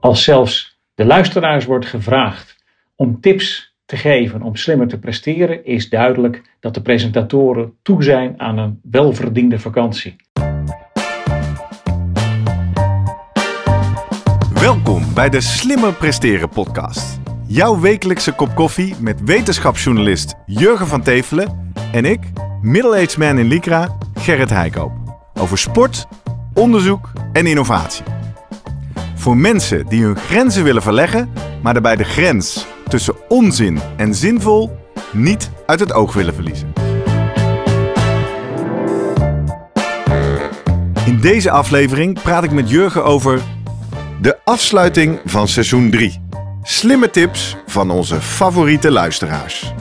Als zelfs de luisteraars wordt gevraagd om tips te geven om slimmer te presteren, is duidelijk dat de presentatoren toe zijn aan een welverdiende vakantie. Welkom bij de Slimmer Presteren podcast. Jouw wekelijkse kop koffie met wetenschapsjournalist Jurgen van Tevelen en ik, middle-aged man in Lycra, Gerrit Heikoop. Over sport, onderzoek en innovatie. Voor mensen die hun grenzen willen verleggen, maar daarbij de grens tussen onzin en zinvol niet uit het oog willen verliezen. In deze aflevering praat ik met Jurgen over de afsluiting van seizoen 3. Slimme tips van onze favoriete luisteraars.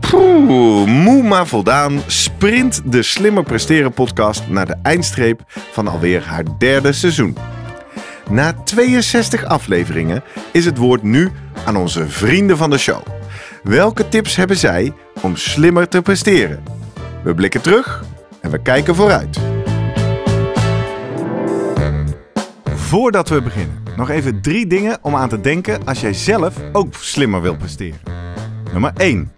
Poeh, moe maar voldaan sprint de Slimmer Presteren podcast naar de eindstreep van alweer haar derde seizoen. Na 62 afleveringen is het woord nu aan onze vrienden van de show. Welke tips hebben zij om slimmer te presteren? We blikken terug en we kijken vooruit. Voordat we beginnen, nog even drie dingen om aan te denken als jij zelf ook slimmer wilt presteren. Nummer 1.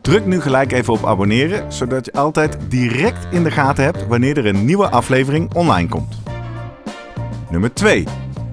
Druk nu gelijk even op abonneren, zodat je altijd direct in de gaten hebt wanneer er een nieuwe aflevering online komt. Nummer 2.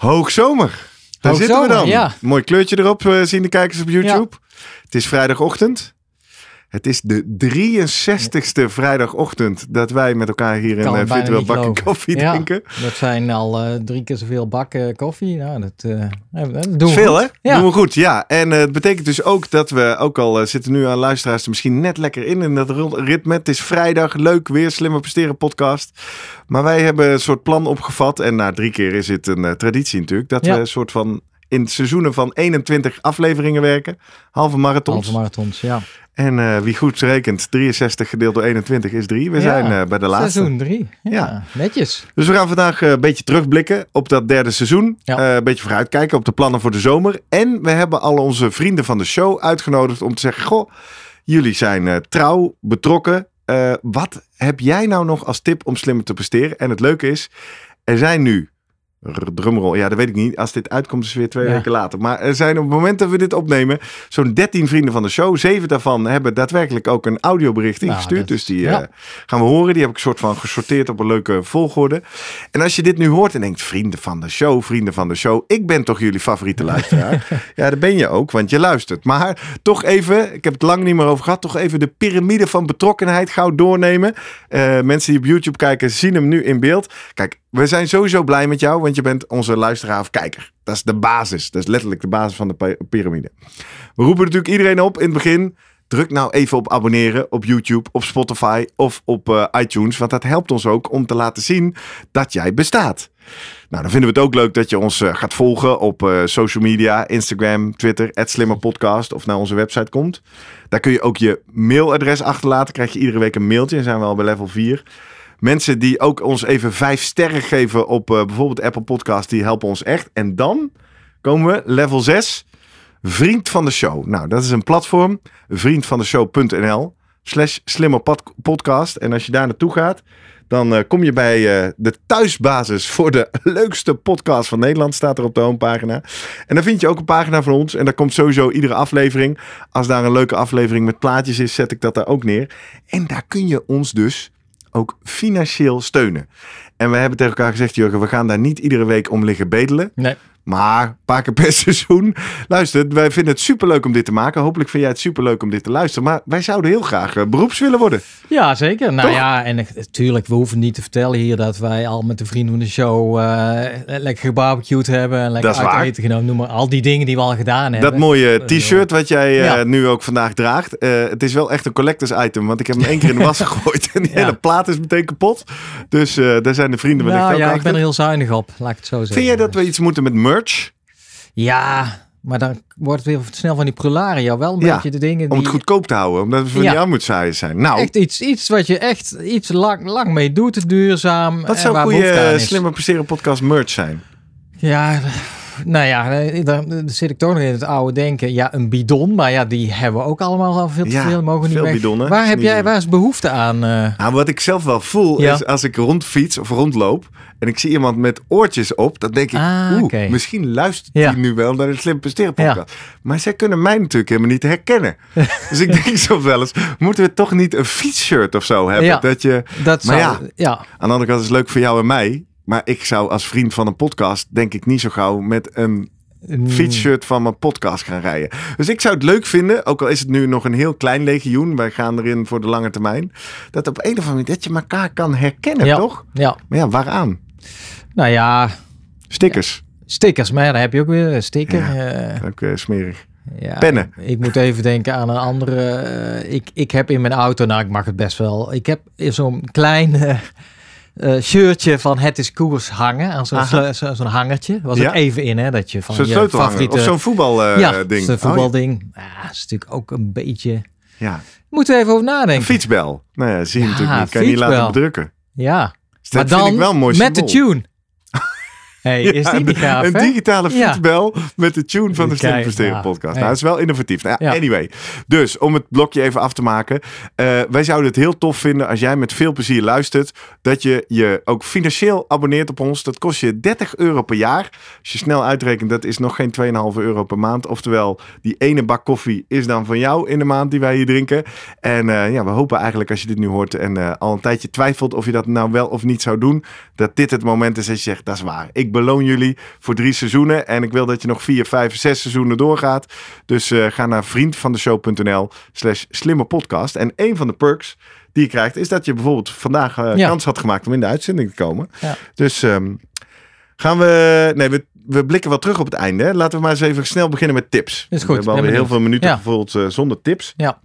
Hoogzomer. Daar Hoogzomer, zitten we dan. ja. Mooi kleurtje erop eh, zien de kijkers op YouTube. Het is vrijdagochtend. Het is de 63ste vrijdagochtend dat wij met elkaar hier Kan een eh, virtueel geloven. koffie Ja, drinken. Dat zijn al eh, drie keer zoveel bakken koffie. Nou, dat, eh, dat doen we Veel goed. hè? Ja. Doen we goed, ja. En het betekent dus ook dat we, ook al zitten nu aan luisteraars er misschien net lekker in in dat ritme. Het is vrijdag, leuk weer, slimmer presteren podcast. Maar wij hebben een soort plan opgevat. En na drie keer is het een traditie natuurlijk. Dat Ja. we een soort van in seizoenen van 21 afleveringen werken. Halve marathons. Halve marathons, ja. En eh, wie goed rekent, 63 gedeeld door 21 is 3. We Ja, zijn eh, bij de laatste. Seizoen drie. Ja, Ja. netjes. Dus we gaan vandaag eh, een beetje terugblikken op dat derde seizoen. Ja. Een beetje vooruitkijken op de plannen voor de zomer. En we hebben al onze vrienden van de show uitgenodigd om te zeggen: Goh, jullie zijn trouw, betrokken. Wat heb jij nou nog als tip om slimmer te presteren? En het leuke is, er zijn nu. Drumroll, ja, dat weet ik niet. Als dit uitkomt, is het weer twee Ja. weken later. Maar er zijn op het moment dat we dit opnemen, zo'n 13 vrienden van de show. Zeven daarvan hebben daadwerkelijk ook een audiobericht Nou, ingestuurd. dat- dus die ja. eh, gaan we horen. Die heb ik soort van gesorteerd op een leuke volgorde. En als je dit nu hoort en denkt, vrienden van de show, vrienden van de show. Ik ben toch jullie favoriete luisteraar? ja, dat ben je ook, want je luistert. Maar toch even, ik heb het lang niet meer over gehad. Toch even de piramide van betrokkenheid gauw doornemen. Eh, mensen die op YouTube kijken, zien hem nu in beeld. Kijk, we zijn sowieso blij met jou, want je bent onze luisteraar of kijker. Dat is de basis. Dat is letterlijk de basis van de pi- piramide. We roepen natuurlijk iedereen op in het begin. Druk nou even op abonneren op YouTube, op Spotify of op eh, iTunes. Want dat helpt ons ook om te laten zien dat jij bestaat. Nou, dan vinden we het ook leuk dat je ons eh, gaat volgen op eh, social media, Instagram, Twitter, @slimmerpodcast of naar onze website komt. Daar kun je ook je mailadres achterlaten. Krijg je iedere week een mailtje. En zijn we al bij level 4. Mensen die ook ons even vijf sterren geven op eh, bijvoorbeeld Apple Podcast, die helpen ons echt. En dan komen we level 6. Vriend van de show. Nou, dat is een platform. Vriendvandeshow.nl slash slimmer pod- podcast. En als je daar naartoe gaat, dan eh, kom je bij eh, de thuisbasis voor de leukste podcast van Nederland. Staat er op de homepagina. En dan vind je ook een pagina van ons. En daar komt sowieso iedere aflevering. Als daar een leuke aflevering met plaatjes is, zet ik dat daar ook neer. En daar kun je ons dus ook financieel steunen. En we hebben tegen elkaar gezegd, Jurgen, we gaan daar niet iedere week om liggen bedelen. Nee. Maar een paar keer per seizoen. Luister, wij vinden het superleuk om dit te maken. Hopelijk vind jij het superleuk om dit te luisteren. Maar wij zouden heel graag eh, beroeps willen worden. Ja, zeker. Nou Toch? ja, en natuurlijk, we hoeven niet te vertellen hier dat wij al met de vrienden van de show eh, lekker gebarbecued hebben. En lekker uit waar. eten genomen. Noem maar al die dingen die we al gedaan hebben. Dat mooie t-shirt wat jij eh, Ja. nu ook vandaag draagt. eh, het is wel echt een collectors item. Want ik heb hem één keer in de was gegooid. En die Ja. hele plaat is meteen kapot. Dus eh, daar zijn de vrienden wellicht Nou ook ja, ik ben er heel zuinig op, laat ik het zo zeggen. Vind jij dat we iets moeten met merch? Ja, maar dan wordt het weer snel van die prularia. Wel een Ja, beetje de dingen Om die... het goedkoop te houden, omdat we van Ja. die armoedzaaiers zijn. Nou, Echt iets, iets wat je echt iets lang, lang mee doet, duurzaam. dat zou een goede slimme presteren podcast merch zijn. Ja, nou ja, eh, daar daar zit ik toch nog in het oude denken. Ja, een bidon, maar ja, die hebben we ook allemaal al veel te Ja, veel. Mogen niet veel weg. bidonnen. Waar Is heb niet jij, waar is behoefte aan? eh? Nou, wat ik zelf wel voel Ja. is als ik rondfiets of rondloop en ik zie iemand met oortjes op, dan denk ik, Ah, oeh, misschien luistert Ja. hij nu wel naar de Slim Presteren podcast. Maar zij kunnen mij natuurlijk helemaal niet herkennen. dus ik denk soms wel eens, moeten we toch niet een fietsshirt of zo hebben? Dat je, Dat Maar zou, ja. ja. aan de andere kant is het leuk voor jou en mij, maar ik zou als vriend van een podcast denk ik niet zo gauw met een fietsshirt van mijn podcast gaan rijden. Dus ik zou het leuk vinden, ook al is het nu nog een heel klein legioen, wij gaan erin voor de lange termijn, dat op een of andere manier dat je elkaar kan herkennen, Ja. toch? Ja, Maar ja, waaraan? nou ja, Stickers. stickers. Maar ja, daar heb je ook weer een sticker. Ja. eh, Ook eh, smerig. ja. Pennen. Ik moet even denken aan een andere. eh, ik, ik heb in mijn auto, nou ik mag het best wel. Ik heb zo'n klein eh, eh, shirtje van Het is Koers hangen. Aan zo'n zo- zo'n hangertje. Was Ja. ook even in hè, dat je van Zo'n je favoriete... Of zo'n voetbalding. ja, eh ding. zo'n Oh, voetbalding. ja, dat is natuurlijk ook een beetje... ja. Moeten we even over Een nadenken. fietsbel. Nou ja, zie je Ja, natuurlijk niet. Kan je niet laten bedrukken. Ja, Dus maar dan ik wel een mooi met de tune. Hey, is Ja, die niet gaaf, Een hè? digitale Ja. fietsbel met de tune van de Slim Presteren podcast. Nou, dat is wel innovatief. Nou, ja. Anyway, dus om het blokje even af te maken. eh, wij zouden het heel tof vinden als jij met veel plezier luistert. Dat je je ook financieel abonneert op ons. Dat kost je 30 euro per jaar. Als je snel uitrekent, dat is nog geen 2,5 euro per maand. Oftewel, die ene bak koffie is dan van jou in de maand die wij hier drinken. En eh, ja, we hopen eigenlijk als je dit nu hoort en eh, al een tijdje twijfelt of je dat nou wel of niet zou doen. Dat dit het moment is dat je zegt, dat is waar. Ik beloon jullie voor drie seizoenen. En ik wil dat je nog vier, vijf, zes seizoenen doorgaat. Dus eh, ga naar vriendvandeshow.nl slash slimme podcast. En een van de perks die je krijgt is dat je bijvoorbeeld vandaag eh, Ja. kans had gemaakt om in de uitzending te komen. Ja. Dus ehm, gaan we... Nee, we, we blikken wel terug op het einde. hè. Laten we maar eens even snel beginnen met tips. Is goed, We hebben ben alweer heel veel minuten Ja. gevoeld eh, zonder tips. Ja.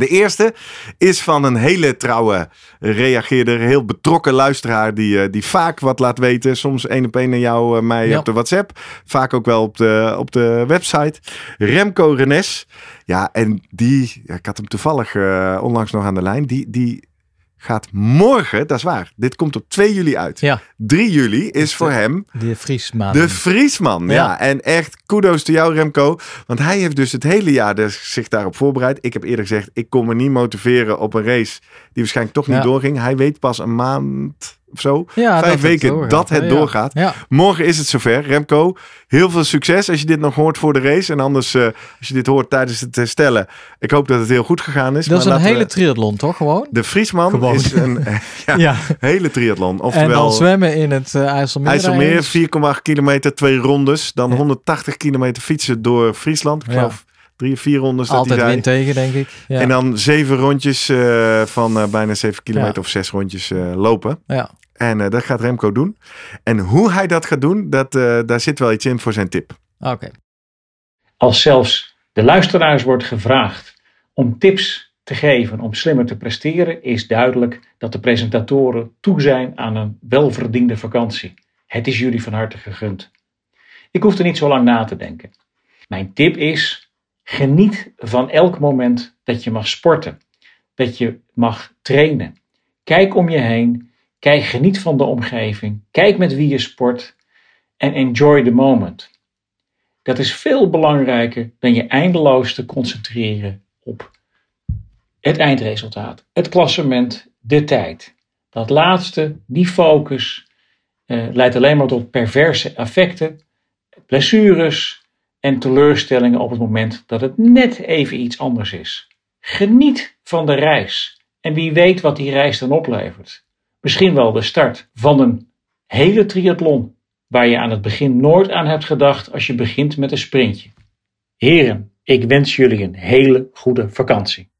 De eerste is van een hele trouwe reageerder, heel betrokken luisteraar die, eh, die vaak wat laat weten. Soms één op één aan jou, eh, mij Ja. op de WhatsApp. Vaak ook wel op de, op de website. Remco Renes. Ja, en die, ja, ik had hem toevallig eh, onlangs nog aan de lijn. Die, die gaat morgen, dat is waar, dit komt op 2 juli uit. Ja, 3 juli is voor hem de Friesman. de Friesman, ja. Ja. En echt kudos to jou Remco. Want hij heeft dus het hele jaar dus zich daarop voorbereid. Ik heb eerder gezegd, ik kon me niet motiveren op een race die waarschijnlijk toch niet Ja. doorging. Hij weet pas een maand of zo, ja, vijf dat weken dat het doorgaat. Ja. Morgen is het zover. Remco, heel veel succes als je dit nog hoort voor de race. En anders, eh, als je dit hoort tijdens het herstellen. Ik hoop dat het heel goed gegaan is. Dat is een hele we- triathlon, toch gewoon? De Friesman Gewoon. is een ja, Ja. hele triathlon. En Oftewel, dan zwemmen in het uh, IJsselmeer. IJsselmeer, ergens. 4,8 kilometer, twee rondes. Dan Ja. 180 kilometer fietsen door Friesland. Ik geloof drie of vier rondes Altijd wind tegen, denk ik. Ja. En dan zeven rondjes eh, van eh, bijna 7 kilometer Ja. of zes rondjes eh, lopen. ja. En eh, dat gaat Remco doen. En hoe hij dat gaat doen, dat, eh, daar zit wel iets in voor zijn tip. Oké. Als zelfs de luisteraars wordt gevraagd om tips te geven om slimmer te presteren, is duidelijk dat de presentatoren toe zijn aan een welverdiende vakantie. Het is jullie van harte gegund. Ik hoef er niet zo lang na te denken. Mijn tip is: geniet van elk moment dat je mag sporten, dat je mag trainen. Kijk om je heen, kijk, geniet van de omgeving, kijk met wie je sport en enjoy the moment. Dat is veel belangrijker dan je eindeloos te concentreren op het eindresultaat, het klassement, de tijd. Dat laatste, die focus, eh, leidt alleen maar tot perverse effecten, blessures en teleurstellingen op het moment dat het net even iets anders is. Geniet van de reis en wie weet wat die reis dan oplevert. Misschien wel de start van een hele triathlon waar je aan het begin nooit aan hebt gedacht als je begint met een sprintje. Heren, ik wens jullie een hele goede vakantie.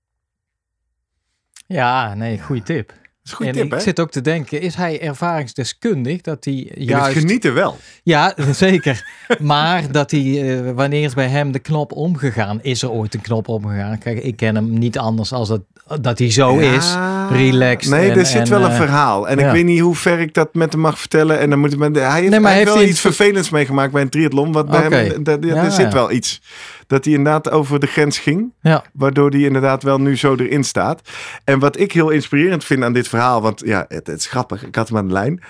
Ja, nee, goede tip. Dat is een goede en tip, ik hè? zit ook te denken, is hij ervaringsdeskundig dat hij In het juist... genieten wel. Ja, zeker. maar dat hij, eh, wanneer is bij hem de knop omgegaan? Is er ooit een knop omgegaan? Kijk, ik ken hem niet anders als dat, dat hij zo Ja, is. Relaxed. Nee, en- er zit en, wel een eh, verhaal. En ja. ik weet niet hoe ver ik dat met hem mag vertellen. En dan moet ik hij heeft, Nee, maar hij heeft wel hij iets vervelends meegemaakt bij een triathlon. Wat bij hem, dat, Ja, er zit wel iets. Dat hij inderdaad over de grens ging. Ja. Waardoor hij inderdaad wel nu zo erin staat. En wat ik heel inspirerend vind aan dit verhaal. Want ja, het, het is grappig. Ik had hem aan de lijn.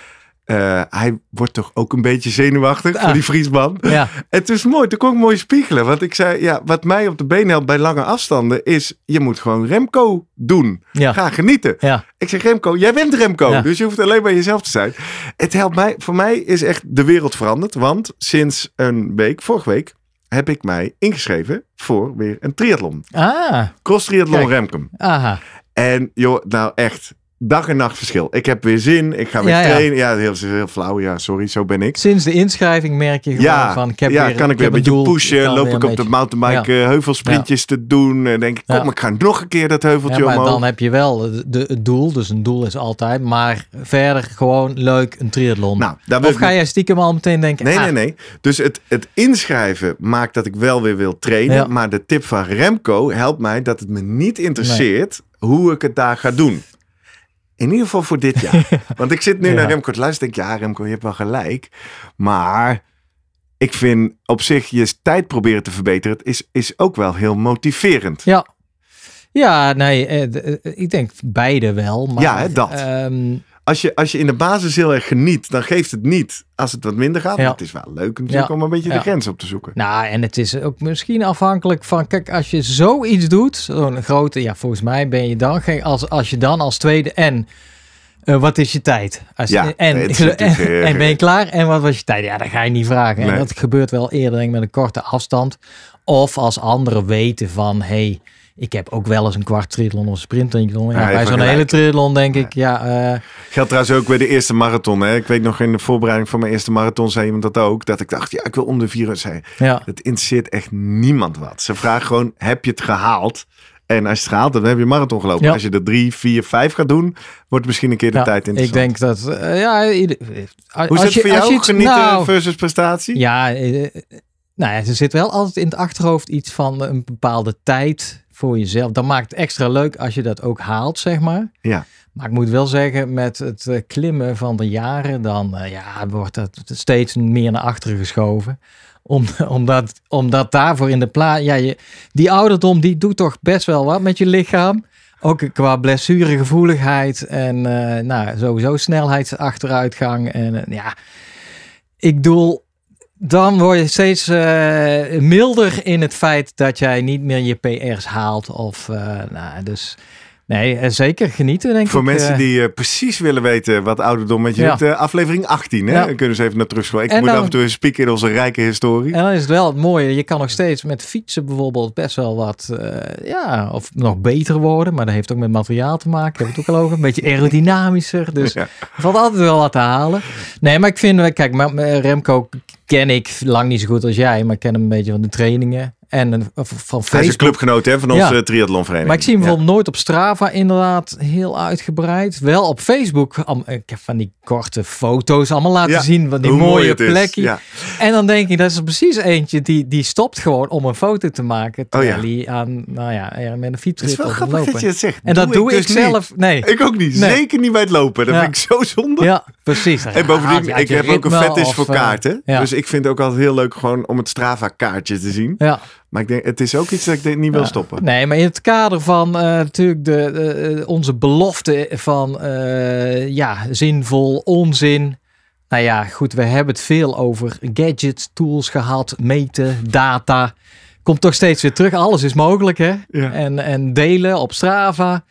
Eh, hij wordt toch ook een beetje zenuwachtig Ah. voor die Friesman. Ja, Het is mooi, toen kon ik mooi spiegelen. Want ik zei, ja, wat mij op de been helpt bij lange afstanden is, je moet gewoon Remco doen. ja, Ga genieten. ja. Ik zeg Remco, jij bent Remco, dus je hoeft alleen maar jezelf te zijn. Het helpt mij, voor mij is echt de wereld veranderd. Want sinds een week, vorige week, heb ik mij ingeschreven voor weer een triathlon. Ah, Cross triathlon. Remkem. aha. En joh, nou echt, dag en nacht verschil. Ik heb weer zin, ik ga weer Ja, trainen. Ja, heel, heel flauw, ja, sorry, zo ben ik. Sinds de inschrijving merk je gewoon Ja, van, ik heb ja weer, kan ik weer een beetje doel, pushen. Loop ik op de mountainbike eh, heuvelsprintjes te doen. En denk ik, kom, ik ga nog een keer dat heuveltje maar omhoog. dan heb je wel de, het doel, dus een doel is altijd, maar verder gewoon leuk een triathlon. Nou, daar of ga jij stiekem al meteen denken, Nee, ah, nee, nee. Dus het, het inschrijven maakt dat ik wel weer wil trainen. Maar de tip van Remco helpt mij dat het me niet interesseert hoe ik het daar ga doen. In ieder geval voor dit jaar. Want ik zit nu Ja. naar Remco te luisteren. Denk, ja, Remco, je hebt wel gelijk. Maar ik vind op zich je tijd proberen te verbeteren. Het is, is ook wel heel motiverend. Ja. Ja, nee, eh, eh, ik denk beide wel. Maar, Ja, hè, dat. ehm, Als je, als je in de basis heel erg geniet, dan geeft het niet als het wat minder gaat. Ja. Maar het is wel leuk natuurlijk Ja. om een beetje de Ja. grens op te zoeken. nou, en het is ook misschien afhankelijk van, kijk, als je zoiets doet, zo'n grote, ja, volgens mij ben je dan, als, als je dan als tweede en, eh, wat is je tijd? Als, Ja, en, en, eh, en ben je klaar? En wat was je tijd? Ja, dat ga je niet vragen. Nee. En dat gebeurt wel eerder denk ik, met een korte afstand. Of als anderen weten van, hey, ik heb ook wel eens een kwart triathlon of een sprint. Ja, Ja, bij zo'n hele triathlon denk ik, ja, eh, Geldt trouwens ook bij de eerste marathon. Hè? Ik weet nog in de voorbereiding van mijn eerste marathon zei iemand dat ook. Dat ik dacht, ja, ik wil onder de vier uur zijn. ja. Het interesseert echt niemand wat. Ze vragen gewoon, heb je het gehaald? En als je het gehaald hebt, dan heb je marathon gelopen. Ja. Als je er drie, vier, vijf gaat doen, wordt misschien een keer de Ja, tijd ik interessant. denk dat, eh, ja, ieder- als Hoe is het je- voor als jou? je Genieten nou, versus prestatie? Ja, eh, nou ja, er zit wel altijd in het achterhoofd iets van een bepaalde tijd voor jezelf. Dat maakt het extra leuk als je dat ook haalt, zeg maar. Ja. Maar ik moet wel zeggen, met het eh, klimmen van de jaren, dan eh, ja, wordt dat steeds meer naar achteren geschoven. Om, omdat, omdat daarvoor in de plaats, ja, je, die ouderdom die doet toch best wel wat met je lichaam. Ook qua blessuregevoeligheid en eh, nou, sowieso snelheidsachteruitgang. En ja, ik bedoel, dan word je steeds eh, milder in het feit dat jij niet meer je PR's haalt. Of, eh, nou, dus nee, eh, zeker genieten denk Voor ik. mensen eh. die eh, precies willen weten wat ouderdom met je Ja. doet, aflevering 18. Hè? Ja. Dan kunnen ze even naar terugscrollen. Ik En moet dan- af en toe eens spieken in onze rijke historie. En dan is het wel het mooie, je kan nog steeds met fietsen bijvoorbeeld best wel wat, ja, of nog beter worden. Maar dat heeft ook met materiaal te maken, heb ik het ook al over. Een beetje aerodynamischer, dus Ja. er valt altijd wel wat te halen. Nee, maar ik vind, kijk, Remco ken ik lang niet zo goed als jij, maar ik ken hem een beetje van de trainingen. En eh, van Hij is een Facebook. clubgenoot hè, van onze Ja. triathlonvereniging. Maar ik zie hem Ja. bijvoorbeeld nooit op Strava inderdaad heel uitgebreid. Wel op Facebook. Ik heb van die korte foto's allemaal laten Ja, zien. Van die Hoe mooi mooie plekjes. Ja. En dan denk ik, dat is er precies eentje die, die stopt gewoon om een foto te maken. Terwijl Oh ja. hij aan, nou ja, met een Het is wel grappig dat je het zegt. En dat doe ik, dus niet. zelf. Nee. Ik ook niet. Nee. Zeker niet bij het lopen. Dat vind ik zo zonde. Ja, precies. En bovendien, ik heb ook een fetish voor kaarten. Ja. Dus ik vind het ook altijd heel leuk gewoon om het Strava-kaartje te zien. ja. Maar ik denk, het is ook iets dat ik denk niet wil stoppen. Nee, maar in het kader van eh, natuurlijk de, eh, onze belofte van eh, ja, zinvol, onzin. Nou ja, goed, we hebben het veel over gadgets, tools gehad, meten, data. Komt toch steeds weer terug. Alles is mogelijk, hè? Ja. En, en delen op Strava.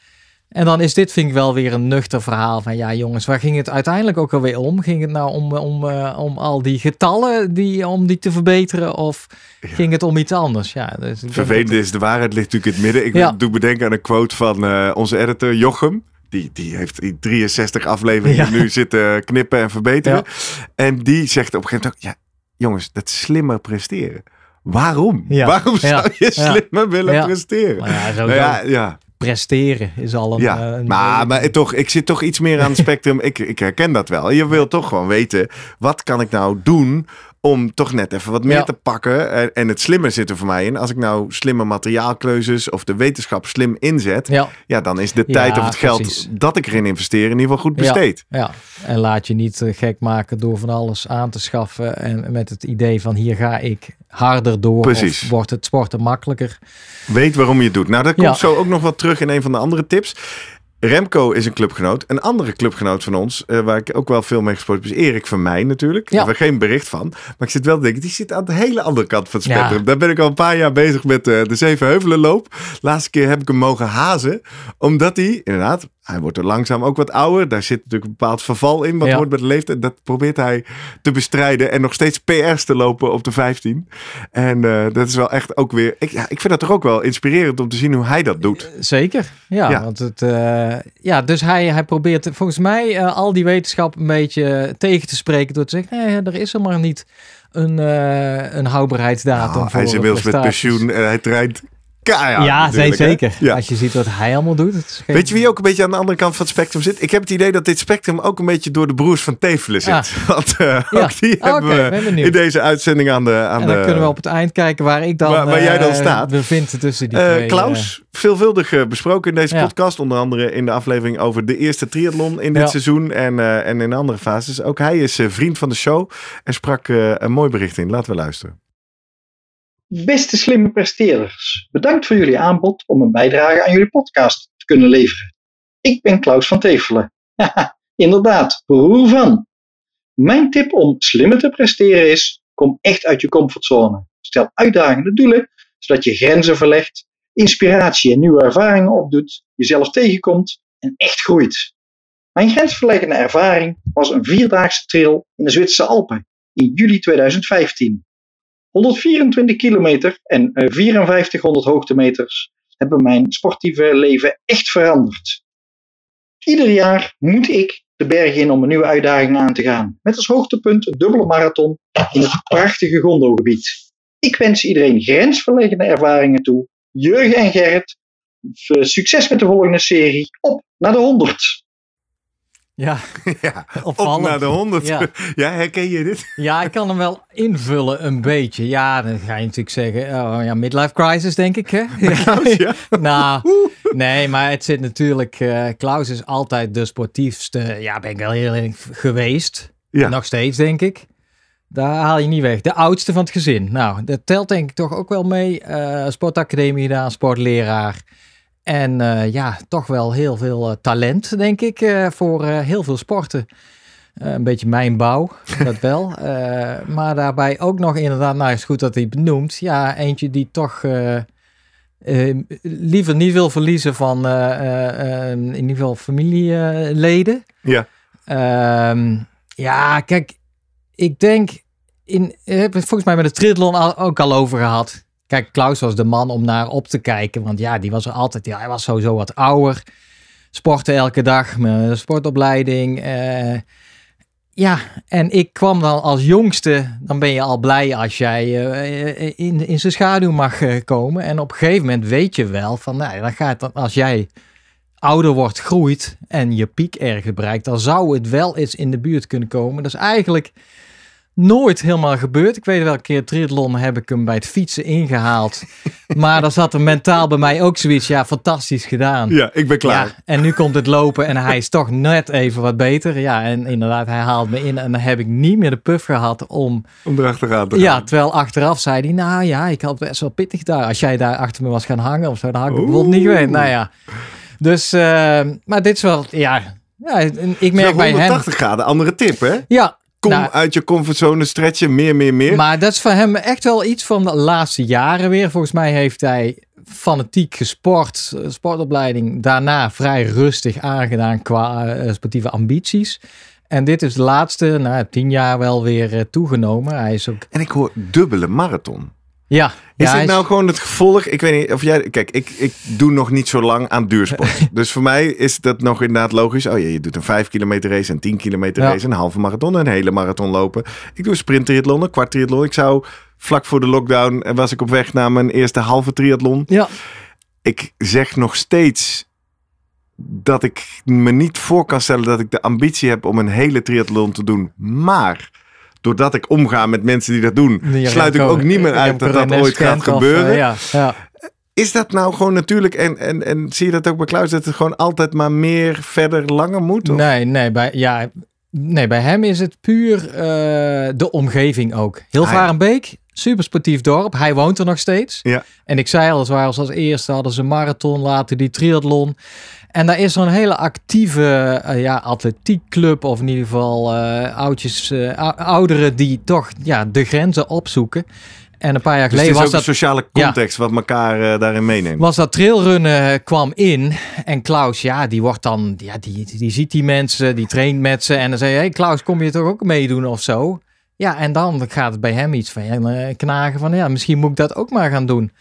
En dan is dit, vind ik wel weer een nuchter verhaal van ja, jongens, waar ging het uiteindelijk ook alweer om? Ging het nou om, om, eh, om al die getallen die, om die te verbeteren? Of ging het om iets anders? Ja, dus Vervelend is, de waarheid ligt natuurlijk in het midden. Ik Ja. doe bedenken aan een quote van eh, onze editor Jochem. Die, die heeft in 63 afleveringen Ja. nu zitten knippen en verbeteren. En die zegt op een gegeven moment ook, ja, jongens, dat slimmer presteren. Waarom? Waarom zou je slimmer willen presteren? Nou ja, Nou ja, ja, presteren is al een... ja. eh, een- maar, maar toch, ik zit toch iets meer aan het spectrum. ik, ik herken dat wel. Je wilt toch gewoon weten, wat kan ik nou doen om toch net even wat meer Ja. te pakken. En, en het slimme zit er voor mij in. Als ik nou slimme materiaalkeuzes of de wetenschap slim inzet, ja, Ja, dan is de Ja, tijd of het geld precies. dat ik erin investeer in ieder geval goed besteed. ja. En laat je niet eh, gek maken door van alles aan te schaffen. En met het idee van hier ga ik harder door. Precies. Of wordt het sporten makkelijker. Weet waarom je het doet. Nou, dat komt zo ook nog wat terug in een van de andere tips. Remco is een clubgenoot. Een andere clubgenoot van ons, eh, waar ik ook wel veel mee gesproken heb, is Erik van mij natuurlijk. Ja. Daar hebben we geen bericht van. Maar ik zit wel te denken, die zit aan de hele andere kant van het Ja. spectrum. Daar ben ik al een paar jaar bezig met eh, de Zevenheuvelenloop. Laatste keer heb ik hem mogen hazen. Omdat hij, inderdaad, hij wordt er langzaam ook wat ouder. Daar zit natuurlijk een bepaald verval in. Wat Ja. hoort bij de leeftijd. Dat probeert hij te bestrijden. En nog steeds PR's te lopen op de 15. En eh, dat is wel echt ook weer... Ik, ja, ik vind dat toch ook wel inspirerend om te zien hoe hij dat doet. Zeker, ja. Ja. Want het, eh, ja dus hij, hij probeert volgens mij eh, al die wetenschap een beetje tegen te spreken door te zeggen, nee, er is er maar niet een, eh, een houdbaarheidsdatum Nou, voor hij is inmiddels met pensioen en hij traint Ja, hè? zeker. Ja. Als je ziet wat hij allemaal doet. Geen- Weet je wie ook een beetje aan de andere kant van het spectrum zit? Ik heb het idee dat dit spectrum ook een beetje door de broers van Tevelen zit. Ah. Want eh, Ja. ook die hebben we in deze uitzending aan de... Aan En dan de kunnen we op het eind kijken waar ik dan, Waar- waar jij dan eh, staat. bevind tussen die Eh, twee. Klaus, veelvuldig besproken in deze Ja. podcast. Onder andere in de aflevering over de eerste triathlon in dit Ja. seizoen. En, en in andere fases. Ook hij is vriend van de show. En sprak een mooi bericht in. Laten we luisteren. Beste slimme presteerders, bedankt voor jullie aanbod om een bijdrage aan jullie podcast te kunnen leveren. Ik ben Klaus van Tevelen. Inderdaad, broer van. Mijn tip om slimmer te presteren is: kom echt uit je comfortzone. Stel uitdagende doelen, zodat je grenzen verlegt, inspiratie en nieuwe ervaringen opdoet, jezelf tegenkomt en echt groeit. Mijn grensverleggende ervaring was een vierdaagse trail in de Zwitserse Alpen in juli 2015. 124 kilometer en eh, 5400 hoogtemeters hebben mijn sportieve leven echt veranderd. Ieder jaar moet ik de bergen in om een nieuwe uitdaging aan te gaan. Met als hoogtepunt een dubbele marathon in het prachtige Gondo-gebied. Ik wens iedereen grensverleggende ervaringen toe. Jurgen en Gerrit, v- succes met de volgende serie. Op naar de 100. Ja, ja, op naar de 100. Ja. Ja. herken je dit? Ja, ik kan hem wel invullen een beetje. Ja, dan ga je natuurlijk zeggen, oh, ja, midlife crisis denk ik. Hè? Klaus, ja. nou, nee, maar het zit natuurlijk, eh Klaus is altijd de sportiefste, ja, ben ik wel heel eerlijk geweest. Ja. Nog steeds denk ik. Daar haal je niet weg. De oudste van het gezin. Nou, dat telt denk ik toch ook wel mee. Eh, sportacademie gedaan, sportleraar. En eh, ja, toch wel heel veel eh, talent, denk ik, eh, voor heel veel sporten. Een beetje mijn bouw, dat wel. Maar daarbij ook nog inderdaad, nou is goed dat hij benoemt. Ja, eentje die toch liever niet wil verliezen van in ieder geval familieleden. Ja. Ehm, ja, kijk, ik denk, in, ik heb het volgens mij met de triathlon al, ook al over gehad. Kijk, Klaus was de man om naar op te kijken, want ja, die was er altijd, ja, hij was sowieso wat ouder. Sporten elke dag, met een sportopleiding. eh, ja, en ik kwam dan als jongste, dan ben je al blij als jij eh, in, in zijn schaduw mag eh, komen. En op een gegeven moment weet je wel van, nou, dan gaat dan als jij ouder wordt, groeit en je piek ergens bereikt, dan zou het wel eens in de buurt kunnen komen. Dat is eigenlijk nooit helemaal gebeurd. Ik weet wel, een keer triathlon heb ik hem bij het fietsen ingehaald. maar dan zat er mentaal bij mij ook zoiets, ja, fantastisch gedaan. Ja, ik ben klaar. Ja, en nu komt het lopen en hij is toch net even wat beter. Ja, en inderdaad, hij haalt me in en dan heb ik niet meer de puff gehad om... Om erachteraan te gaan. Ja, terwijl achteraf zei hij, nou ja, ik had best wel pittig daar. Als jij daar achter me was gaan hangen of zo, dan had ik het bijvoorbeeld niet geweten. Nou ja, dus, eh, maar dit is wel, ja, ja ik merk bij hem... 180 graden, andere tip hè? Ja, Kom Nou, uit je comfortzone, stretchen, meer, meer, meer. maar dat is voor hem echt wel iets van de laatste jaren weer. Volgens mij heeft hij fanatiek gesport, eh, sportopleiding. Daarna vrij rustig aangedaan qua eh, sportieve ambities. En dit is de laatste, nou, tien jaar wel weer eh, toegenomen. Hij is ook, En ik hoor dubbele marathon. Ja. Is ja, dit nou gewoon het gevolg? Ik weet niet of jij. Kijk, ik, ik doe nog niet zo lang aan duursport. dus voor mij is dat nog inderdaad logisch. Oh ja, je doet een 5 kilometer race, een 10 kilometer Ja. race, een halve marathon, een hele marathon lopen. Ik doe een sprint triathlon, een kwart triathlon. Ik zou vlak voor de lockdown eh, was ik op weg naar mijn eerste halve triathlon. Ja, Ik zeg nog steeds dat ik me niet voor kan stellen dat ik de ambitie heb om een hele triathlon te doen. Maar doordat ik omga met mensen die dat doen, Die sluit ik ook niet meer uit dat dat ooit gaat of, gebeuren. eh, ja, ja. Is dat nou gewoon natuurlijk en, en, en zie je dat ook bij Klaus, dat het gewoon altijd maar meer, verder, langer moet? Of? Nee, nee, bij, ja, nee, bij hem is het puur eh, de omgeving ook. Heel Ah, ja. Varenbeek, super sportief dorp. Hij woont er nog steeds. Ja. En ik zei al, ze waren als eerste hadden ze marathon, later die triathlon. En daar is zo'n hele actieve eh, ja, atletiekclub, of in ieder geval eh, oudjes, eh, ou- ouderen die toch ja, de grenzen opzoeken. En een paar jaar Dus het geleden is was ook dat een sociale Ja. context wat elkaar daarin meeneemt. was dat trailrunnen kwam in. En Klaus, ja, die wordt dan, ja, die, die ziet die mensen, die traint met ze. En dan zei je, hey Klaus, kom je toch ook meedoen of zo? Ja, en dan gaat het bij hem iets van ja, knagen van, ja, misschien moet ik dat ook maar gaan doen.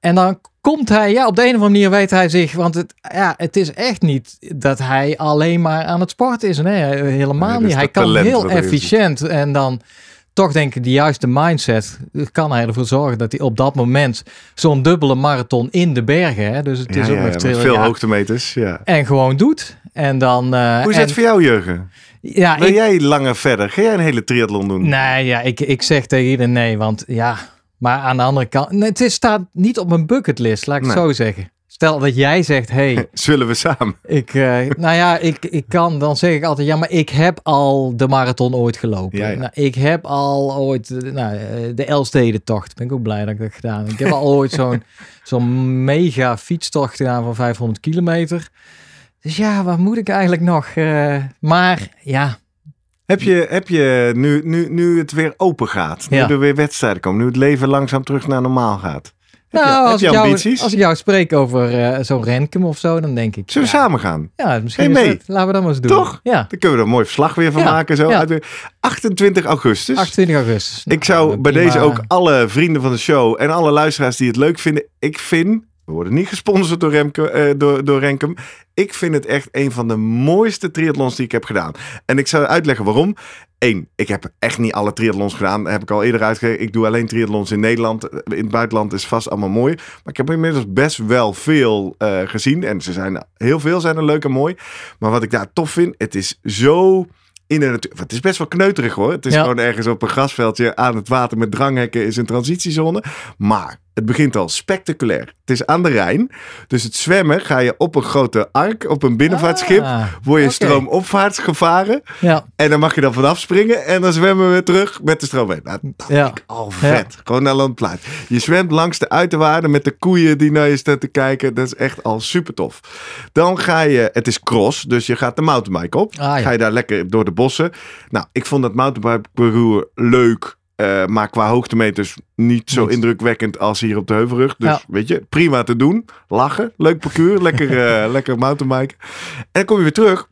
En dan komt hij, ja, op de een of andere manier weet hij zich, want het, ja, het is echt niet dat hij alleen maar aan het sporten is. Nee, helemaal Nee, niet. Hij kan heel efficiënt en dan toch denk ik de juiste mindset kan hij ervoor zorgen dat hij op dat moment zo'n dubbele marathon in de bergen, hè, dus het Ja, is ook ja, nog veel ja, hoogtemeters. Ja. en gewoon doet. En dan. eh, Hoe is en- het voor jou, Jurgen? Ja, Wil ik, jij langer verder? Ga jij een hele triathlon doen? nee, ja, ik, ik zeg tegen iedereen nee, want ja, maar aan de andere kant, het is, staat niet op mijn bucketlist, laat ik het zo zeggen. Stel dat jij zegt, hey, Zullen we samen? ik, eh, nou ja, ik, ik kan, dan zeg ik altijd, ja, maar ik heb al de marathon ooit gelopen. Ja, ja. Nou, ik heb al ooit eh, nou, eh, de Elstede-tocht. Ben ik ook blij dat ik dat gedaan heb. Ik heb al ooit zo'n zo'n mega fietstocht gedaan van 500 kilometer. Dus ja, wat moet ik eigenlijk nog? Maar ja, Heb je, heb je nu, nu, nu het weer open gaat, nu Ja. er weer wedstrijden komen, nu het leven langzaam terug naar normaal gaat? Heb nou, je, heb als, je ik jou, ambities? als ik jou spreek over eh, zo'n Renkum of zo, dan denk ik... Zullen we ja, samen gaan? Ja, misschien dat- laten we dat maar eens doen. Toch? Ja, Dan kunnen we er een mooi verslag weer van Ja, maken. Zo. ja. Uit- 28 augustus. 28 augustus. Ik zou Nou, bij prima. deze ook alle vrienden van de show en alle luisteraars die het leuk vinden. Ik vind, we worden niet gesponsord door, Remke, eh, door, door Renkum. Ik vind het echt een van de mooiste triathlons die ik heb gedaan. En ik zou uitleggen waarom. Eén, ik heb echt niet alle triathlons gedaan. Dat heb ik al eerder uitgegeven. Ik doe alleen triathlons in Nederland. In het buitenland is vast allemaal mooi. Maar ik heb inmiddels best wel veel eh, gezien. En ze zijn, heel veel zijn er leuk en mooi. Maar wat ik daar tof vind, het is zo in de natuur. Het is best wel kneuterig hoor. Het is Ja. gewoon ergens op een grasveldje aan het water met dranghekken is een transitiezone. Maar het begint al spectaculair. Het is aan de Rijn. Dus het zwemmen ga je op een grote ark, op een binnenvaartschip. Ah, Word je stroomopwaarts gevaren. Ja, En dan mag je dan vanaf springen. En dan zwemmen we terug met de stroom heen. Nou, dat Ja. vind ik al vet. Gewoon naar Landplein. Je zwemt langs de uiterwaarden met de koeien die naar je staan te kijken. Dat is echt al super tof. Dan ga je, het is cross, dus je gaat de mountainbike op. Ah, ja. Ga je daar lekker door de bossen. Nou, ik vond dat mountainbike leuk. Eh, maar qua hoogtemeters niet zo Niet. indrukwekkend als hier op de Heuvelrug. Dus Ja. weet je, prima te doen. Lachen, leuk parcours, lekker, eh, lekker mountainbiken. En dan kom je weer terug.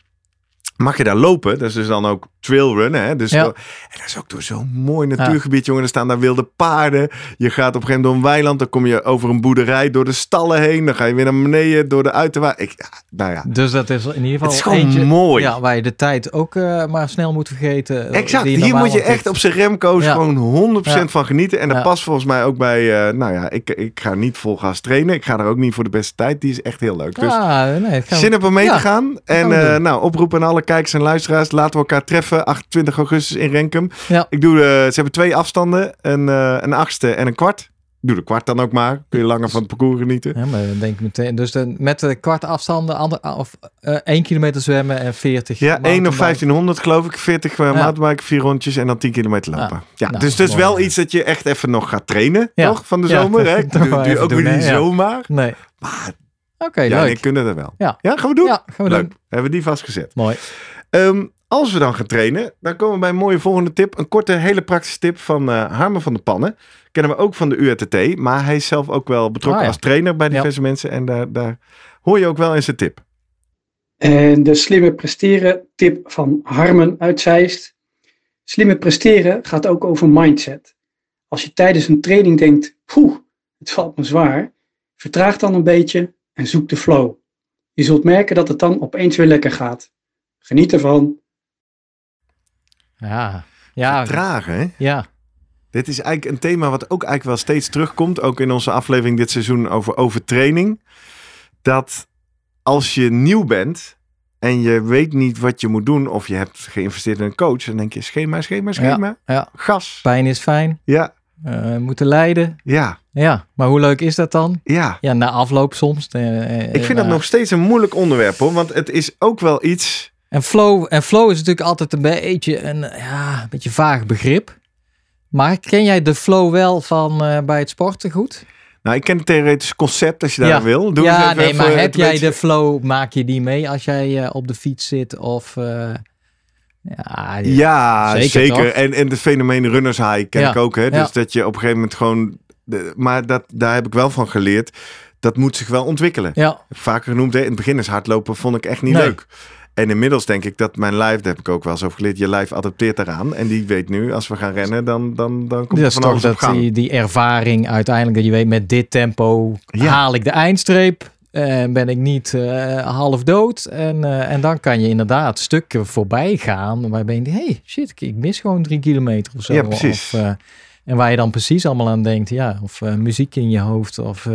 Mag je daar lopen? Dat is dus dan ook trailrunnen. Hè? Dus Ja. en dat is ook door zo'n mooi natuurgebied, jongen. Er staan daar wilde paarden. Je gaat op een gegeven moment door een weiland. Dan kom je over een boerderij door de stallen heen. Dan ga je weer naar beneden door de uiterwaarden. Ik, ja, nou ja, dus dat is in ieder geval het is gewoon eentje, mooi. Ja, waar je de tijd ook eh, maar snel moet vergeten. eh, Exact. Hier moet je echt op zijn remco's Ja. gewoon 100% Ja. van genieten. En dat Ja. past volgens mij ook bij... eh, nou ja, ik, ik ga niet vol gas trainen. Ik ga er ook niet voor de beste tijd. Die is echt heel leuk. Dus Ah, nee, we- Zin heb om mee Ja, te gaan. En eh, nou, oproepen aan alle kijkers en luisteraars. Laten we elkaar treffen. 28 augustus in Renkum. Ja. Ik doe de, ze hebben twee afstanden. Een, eh, een achtste en een kwart. Doe de kwart dan ook maar. Kun je langer van het parcours genieten. Ja, maar dan denk ik meteen. Dus de, met de kwarte afstanden, ander, of eh 1 kilometer zwemmen en 40. Ja, 1 of mountainbike. 1500 geloof ik. 40 uh, mountainbiken, 4 rondjes en dan 10 kilometer lopen. Ja, Nou, dus het is mooi. wel iets dat je echt even nog gaat trainen. Ja. Toch? Van de Ja, zomer. dat hè? nog Doe, ook doen, weer niet? Ja. zomaar. Nee. Maar Oké, ja, leuk. die kunnen dat wel. Ja. gaan we doen. Ja, gaan we Leuk. doen. Hebben we die vastgezet. Mooi. Ehm, als we dan gaan trainen, dan komen we bij een mooie volgende tip. Een korte, hele praktische tip van eh Harmen van de Pannen. Kennen we ook van de URTT, maar hij is zelf ook wel betrokken Ah, ja. als trainer bij Ja. diverse mensen. En daar, daar hoor je ook wel in zijn tip. En de slimme presteren tip van Harmen uit Zeist. Slimme presteren gaat ook over mindset. Als je tijdens een training denkt, poeh, het valt me zwaar, vertraag dan een beetje en zoek de flow. Je zult merken dat het dan opeens weer lekker gaat. Geniet ervan. Ja. Ja. Tragen, hè? Ja. Dit is eigenlijk een thema wat ook eigenlijk wel steeds terugkomt. Ook in onze aflevering dit seizoen over overtraining. Dat als je nieuw bent en je weet niet wat je moet doen of je hebt geïnvesteerd in een coach, dan denk je schema, schema, schema, Ja, gas. pijn is fijn. Ja, eh, moeten lijden. ja, Ja, maar hoe leuk is dat dan? ja. Ja, na afloop soms. eh, Ik vind dat eh, nog steeds een moeilijk onderwerp hoor, want het is ook wel iets. En flow, en flow is natuurlijk altijd een beetje een, ja, een beetje vaag begrip. Maar ken jij de flow wel van eh, bij het sporten goed? Nou, ik ken het theoretische concept als je daar Ja. wil. Doe ja, eens even nee, maar heb jij de flow, maak je die mee als jij eh, op de fiets zit? Of, eh, ja, Ja, Zeker? En, en de fenomeen runners high ken Ja. ik ook. Hè? Dus Ja. dat je op een gegeven moment gewoon... maar dat, daar heb ik wel van geleerd. Dat moet zich wel ontwikkelen. ja, Vaker genoemd, hè? in het begin is hardlopen vond ik echt niet Nee. leuk. En inmiddels denk ik dat mijn lijf, daar heb ik ook wel eens over geleerd, je lijf adapteert daaraan. En die weet nu, als we gaan rennen, dan, dan, dan komt dat er van alles op dat gang. die, die ervaring uiteindelijk. Dat je weet, met dit tempo Ja. haal ik de eindstreep. En ben ik niet eh, half dood. En, eh, en dan kan je inderdaad stukken voorbij gaan. Waarbij je denkt, hey, shit, ik, ik mis gewoon drie kilometer of zo. Ja, precies. Of, eh, en waar je dan precies allemaal aan denkt. Ja, of muziek in je hoofd. Of,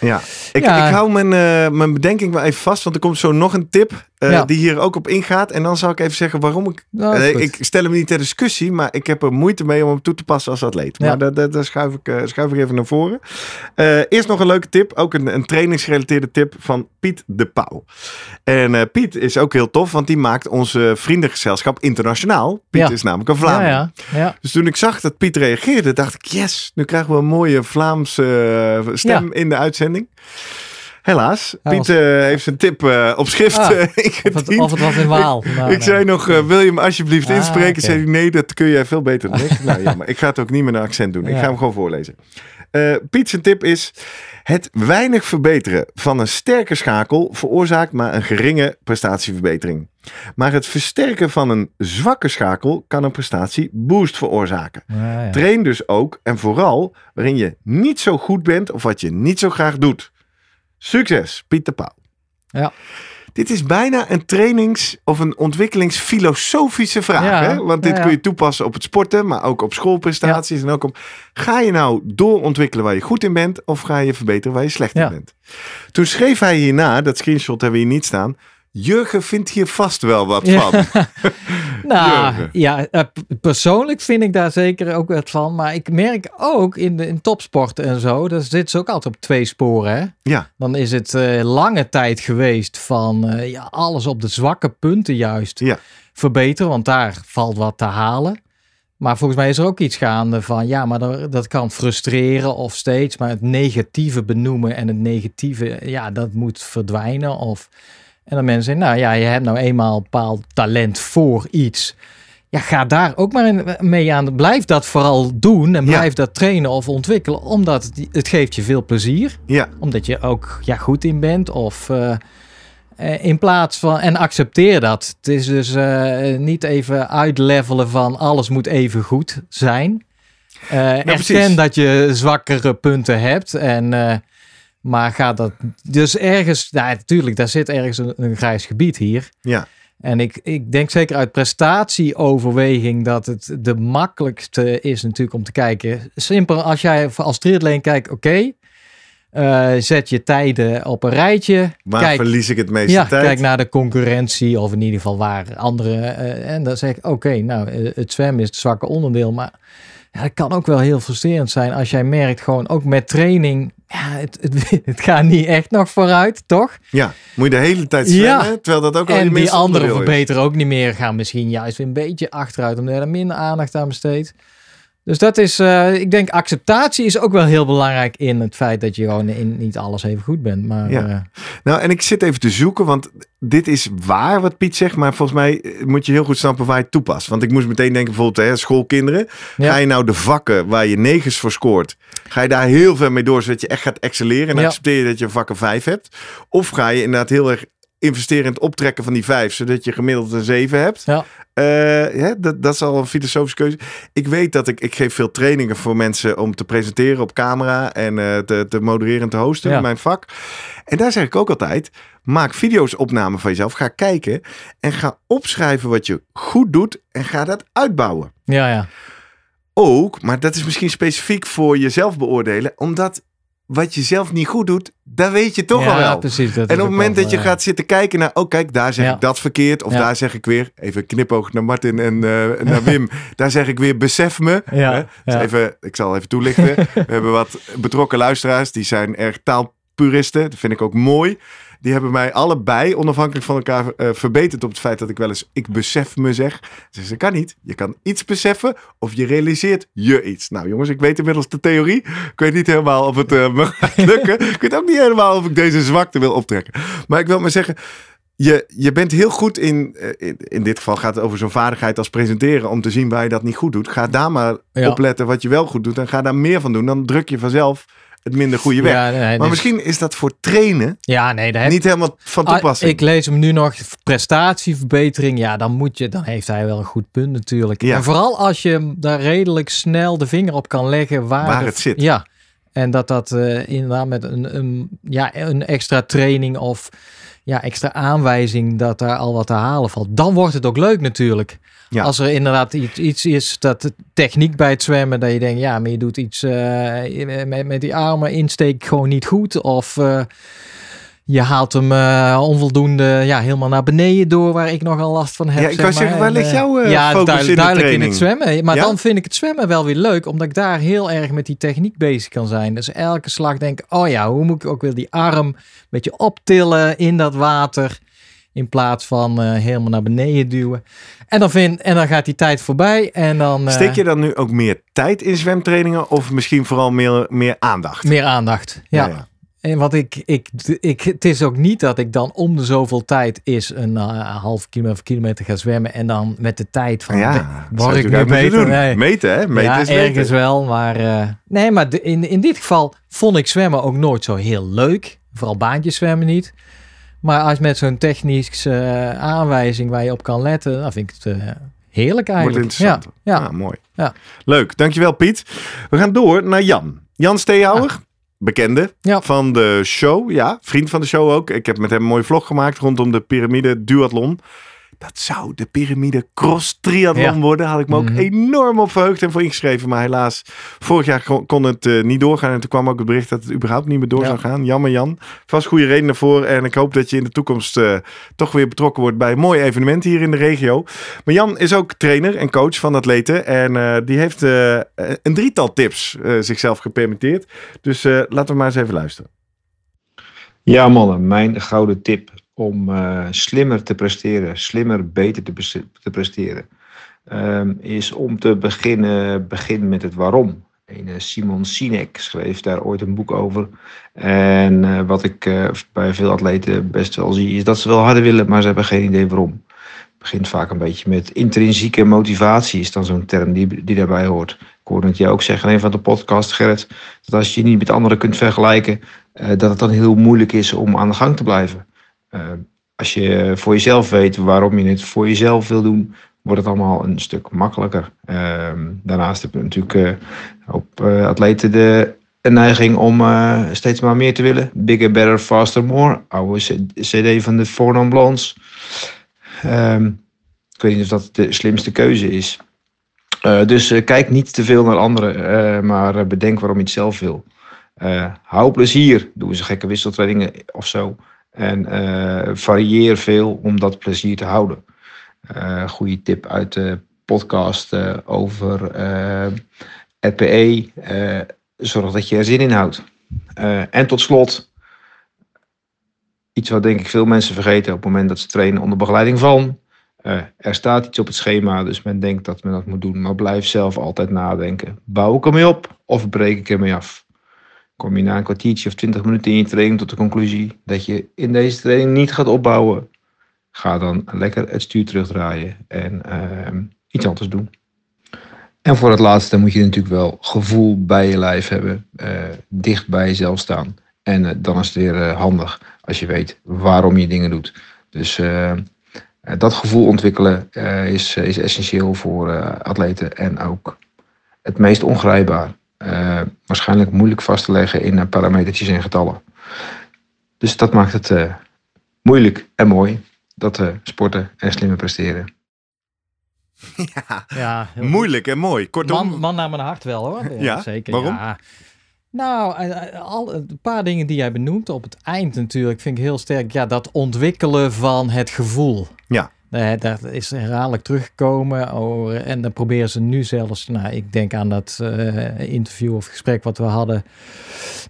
Ja, ik, Ja. ik hou mijn, mijn bedenking wel even vast, want er komt zo nog een tip eh, Ja. die hier ook op ingaat. En dan zal ik even zeggen waarom ik... nou, eh, ik stel hem niet ter discussie, maar ik heb er moeite mee om hem toe te passen als atleet. Ja. Maar daar schuif, ik, eh, schuif ik even naar voren. Eerst nog een leuke tip, ook een, een trainingsgerelateerde tip van Piet de Pauw. En Piet is ook heel tof, want die maakt onze vriendengezelschap internationaal. Piet Ja. is namelijk een ja. Dus toen ik zag dat Piet reageerde, dacht ik, yes, nu krijgen we een mooie Vlaamse stem in de uitzending. Helaas, Hij Piet was- eh, heeft zijn tip eh, op schrift Ah, eh, Of het, ingediend. of het was in Waal. Nou, ik zei nog, wil je hem alsjeblieft Ah, inspreken? Zei hij, nee, dat kun jij veel beter dan ik. nou jammer, ik ga het ook niet met een accent doen. Ik ga hem gewoon voorlezen. Eh Piet zijn tip is, het weinig verbeteren van een sterke schakel veroorzaakt maar een geringe prestatieverbetering. Maar het versterken van een zwakke schakel kan een prestatieboost veroorzaken. Ja, ja. Train dus ook en vooral waarin je niet zo goed bent of wat je niet zo graag doet. Succes, Pieter Pauw. Ja. Dit is bijna een trainings- of een ontwikkelingsfilosofische vraag. Ja, Hè? Want dit ja, ja. kun je toepassen op het sporten, maar ook op schoolprestaties. En ook op, ga je nou doorontwikkelen waar je goed in bent of ga je verbeteren waar je slecht in bent? Toen schreef hij hierna, dat screenshot hebben we hier niet staan. Jurgen vindt hier vast wel wat Ja. van. Nou, Jurgen. ja, eh, p- persoonlijk vind ik daar zeker ook wat van. Maar ik merk ook in, de, in topsporten en zo, dat zit ze ook altijd op twee sporen. Hè? Ja, Dan is het eh, lange tijd geweest van eh, ja, alles op de zwakke punten juist Ja. verbeteren. Want daar valt wat te halen. Maar volgens mij is er ook iets gaande van, ja, maar dat, dat kan frustreren of steeds. Maar het negatieve benoemen en het negatieve, ja, dat moet verdwijnen. Of, en dan mensen zeggen, nou ja, je hebt nou eenmaal een bepaald talent voor iets. Ja, ga daar ook maar mee aan. Blijf dat vooral doen en Ja. blijf dat trainen of ontwikkelen. Omdat het, geeft je veel plezier ja, omdat je ook ja, goed in bent. Of eh, eh, in plaats van. En accepteer dat. Het is dus eh, niet even uitlevelen van alles moet even goed zijn. Precies. erken dat je zwakkere punten hebt. En, maar ga dat. Dus ergens. Ja, natuurlijk, daar zit ergens een, een grijs gebied hier. ja. En ik, ik denk zeker uit prestatieoverweging dat het de makkelijkste is natuurlijk om te kijken. Simpel als jij als triatleen kijkt, oké, eh, zet je tijden op een rijtje. Waar kijk, verlies ik het meeste ja, tijd? kijk naar de concurrentie of in ieder geval waar andere. eh, en dan zeg ik, oké, nou, eh, het zwemmen is het zwakke onderdeel, maar ja, het kan ook wel heel frustrerend zijn als jij merkt gewoon ook met training, ja, het, het, het gaat niet echt nog vooruit, toch? Ja, moet je de hele tijd Ja. zwemmen, terwijl dat ook al En die anderen verbeteren ook niet meer. Gaan misschien juist weer een beetje achteruit. Omdat je er minder aandacht aan besteedt. Dus dat is, eh, ik denk, acceptatie is ook wel heel belangrijk in het feit dat je gewoon in niet alles even goed bent. Maar Ja. eh, Nou, en ik zit even te zoeken, want dit is waar wat Piet zegt, maar volgens mij eh, moet je heel goed snappen waar je het toepast. Want ik moest meteen denken, bijvoorbeeld hè, schoolkinderen. Ja. Ga je nou de vakken waar je negens voor scoort, ga je daar heel ver mee door, zodat je echt gaat excelleren en Ja. accepteer je dat je vakken vijf hebt? Of ga je inderdaad heel erg investeren in het optrekken van die vijf, zodat je gemiddeld een zeven hebt? ja. Eh, hè, dat, dat is al een filosofische keuze. Ik weet dat ik, ik geef veel trainingen voor mensen om te presenteren op camera en eh, te, te modereren en te hosten Ja. in mijn vak. En daar zeg ik ook altijd, maak video's opname van jezelf. Ga kijken en ga opschrijven wat je goed doet en ga dat uitbouwen. ja, ja. Ook, maar dat is misschien specifiek voor jezelf beoordelen, omdat wat je zelf niet goed doet, dat weet je toch ja, al wel. precies. Dat En op het moment dat je gaat zitten kijken naar, oh kijk, daar zeg Ja. ik dat verkeerd. Of daar zeg ik weer, even knipoog naar Martin en eh, naar Wim. daar zeg ik weer, besef me. Hè? Dus even, ik zal even toelichten. We hebben wat betrokken luisteraars, die zijn erg taalpuristen. Dat vind ik ook mooi. Die hebben mij allebei onafhankelijk van elkaar eh, verbeterd op het feit dat ik wel eens ik besef me zeg. Dus dat kan niet. Je kan iets beseffen of je realiseert je iets. Nou jongens, ik weet inmiddels de theorie. Ik weet niet helemaal of het me gaat lukken. ik weet ook niet helemaal of ik deze zwakte wil optrekken. Maar ik wil maar zeggen, je, je bent heel goed in, eh, in, in dit geval gaat het over zo'n vaardigheid als presenteren, om te zien waar je dat niet goed doet. Ga daar maar Ja. opletten wat je wel goed doet en ga daar meer van doen. Dan druk je vanzelf het minder goede weg. Ja, nee, maar dus- misschien is dat voor trainen Ja, nee, daar heb niet helemaal van Ah, toepassing. ik lees hem nu nog, prestatieverbetering. Ja, dan moet je, dan heeft hij wel een goed punt natuurlijk. Ja. En vooral als je daar redelijk snel de vinger op kan leggen waar, Waar de- het zit. Ja, en dat dat eh, inderdaad met een, een, ja, een extra training of ja, extra aanwijzing dat daar al wat te halen valt. Dan wordt het ook leuk natuurlijk. Ja. Als er inderdaad iets, iets is dat de techniek bij het zwemmen, dat je denkt, ja, maar je doet iets eh, met, met die armen insteek gewoon niet goed. Of eh, je haalt hem eh, onvoldoende ja, helemaal naar beneden door, waar ik nogal last van heb. Ja, ik zeg wou zeggen, waar ligt eh, jouw, eh, ja, focus duidelijk, in de duidelijk in het zwemmen. Maar Ja? dan vind ik het zwemmen wel weer leuk, omdat ik daar heel erg met die techniek bezig kan zijn. Dus elke slag denk ik, oh ja, hoe moet ik ook weer die arm een beetje optillen in dat water. In plaats van helemaal naar beneden duwen. En dan, vind, en dan gaat die tijd voorbij. En dan eh, Steek je dan nu ook meer tijd in zwemtrainingen of misschien vooral meer, meer aandacht? meer aandacht. Ja. En wat ik, ik, ik, het is ook niet dat ik dan om de zoveel tijd is een eh, half kilometer of kilometer ga zwemmen. En dan met de tijd van, Ja, zou ik nu. Nee. Meten, hè? Meten ja, is ergens wel. Maar eh, nee, maar de- in, in dit geval vond ik zwemmen ook nooit zo heel leuk. Vooral baantjes zwemmen niet. Maar als met zo'n technische eh, aanwijzing waar je op kan letten, dan vind ik het heerlijk eigenlijk. Ja, ja. Ah, mooi. Ja. Leuk, dankjewel Piet. We gaan door naar Jan. Jan Steehouwer, bekende Ja. van de show. Ja, vriend van de show ook. Ik heb met hem een mooie vlog gemaakt rondom de piramide duathlon. Dat zou de piramide cross triathlon Ja. worden. Had ik me ook Mhm. enorm op verheugd en voor ingeschreven. Maar helaas, vorig jaar kon, kon het eh, niet doorgaan. En toen kwam ook het bericht dat het überhaupt niet meer door Ja. zou gaan. Jammer Jan. Vast goede redenen voor. En ik hoop dat je in de toekomst eh, toch weer betrokken wordt bij een mooi evenement hier in de regio. Maar Jan is ook trainer en coach van atleten. En eh, die heeft eh, een drietal tips eh, zichzelf gepermitteerd. Dus eh, laten we maar eens even luisteren. Ja, mannen, mijn gouden tip om eh, slimmer te presteren, slimmer beter te, te presteren, ehm, is om te beginnen begin met het waarom. Eh, Simon Sinek schreef daar ooit een boek over. En eh, wat ik bij veel atleten best wel zie, is dat ze wel harder willen, maar ze hebben geen idee waarom. Het begint vaak een beetje met intrinsieke motivatie, is dan zo'n term die, daarbij hoort. Ik hoorde het jou ook zeggen in een van de podcast, Gerrit, dat als je je niet met anderen kunt vergelijken, dat het dan heel moeilijk is om aan de gang te blijven. Eh, als je voor jezelf weet waarom je het voor jezelf wil doen, wordt het allemaal een stuk makkelijker. Ehm, daarnaast heb je natuurlijk eh, op eh, atleten de een neiging om steeds maar meer te willen. Bigger, better, faster, more. Oude CD van de Four Blondes. Ehm, ik weet niet of dat de slimste keuze is. Dus kijk niet te veel naar anderen, maar bedenk waarom je het zelf wil. Hou plezier. Doe eens gekke wisseltrainingen of zo. En eh, varieer veel om dat plezier te houden. Eh goede tip uit de podcast eh, over RPE. Zorg dat je er zin in houdt. En tot slot, iets wat denk ik veel mensen vergeten op het moment dat ze trainen onder begeleiding van. Er staat iets op het schema, dus men denkt dat men dat moet doen. Maar blijf zelf altijd nadenken. Bouw ik ermee op of breek ik ermee af? Kom je na een kwartiertje of twintig minuten in je training tot de conclusie dat je in deze training niet gaat opbouwen? Ga dan lekker het stuur terugdraaien en ehm, iets anders doen. En voor het laatste moet je natuurlijk wel gevoel bij je lijf hebben, eh, dicht bij jezelf staan. En eh, dan is het weer eh, handig als je weet waarom je dingen doet. Dus eh, eh, dat gevoel ontwikkelen is, is essentieel voor atleten en ook het meest ongrijpbaar. Eh, waarschijnlijk moeilijk vast te leggen in eh, parametertjes en getallen. Dus dat maakt het eh, moeilijk en mooi dat eh, sporten en slimmer presteren. Ja, Ja, heel moeilijk en mooi. Kortom, Man, man naar mijn hart wel hoor. Ja, zeker. waarom? Ja. Nou, al, een paar dingen die jij benoemt op het eind natuurlijk vind ik heel sterk. Ja, dat ontwikkelen van het gevoel. Ja. Dat is herhaaldelijk teruggekomen. Oh, en dan proberen ze nu zelfs, nou, ik denk aan dat eh, interview of gesprek wat we hadden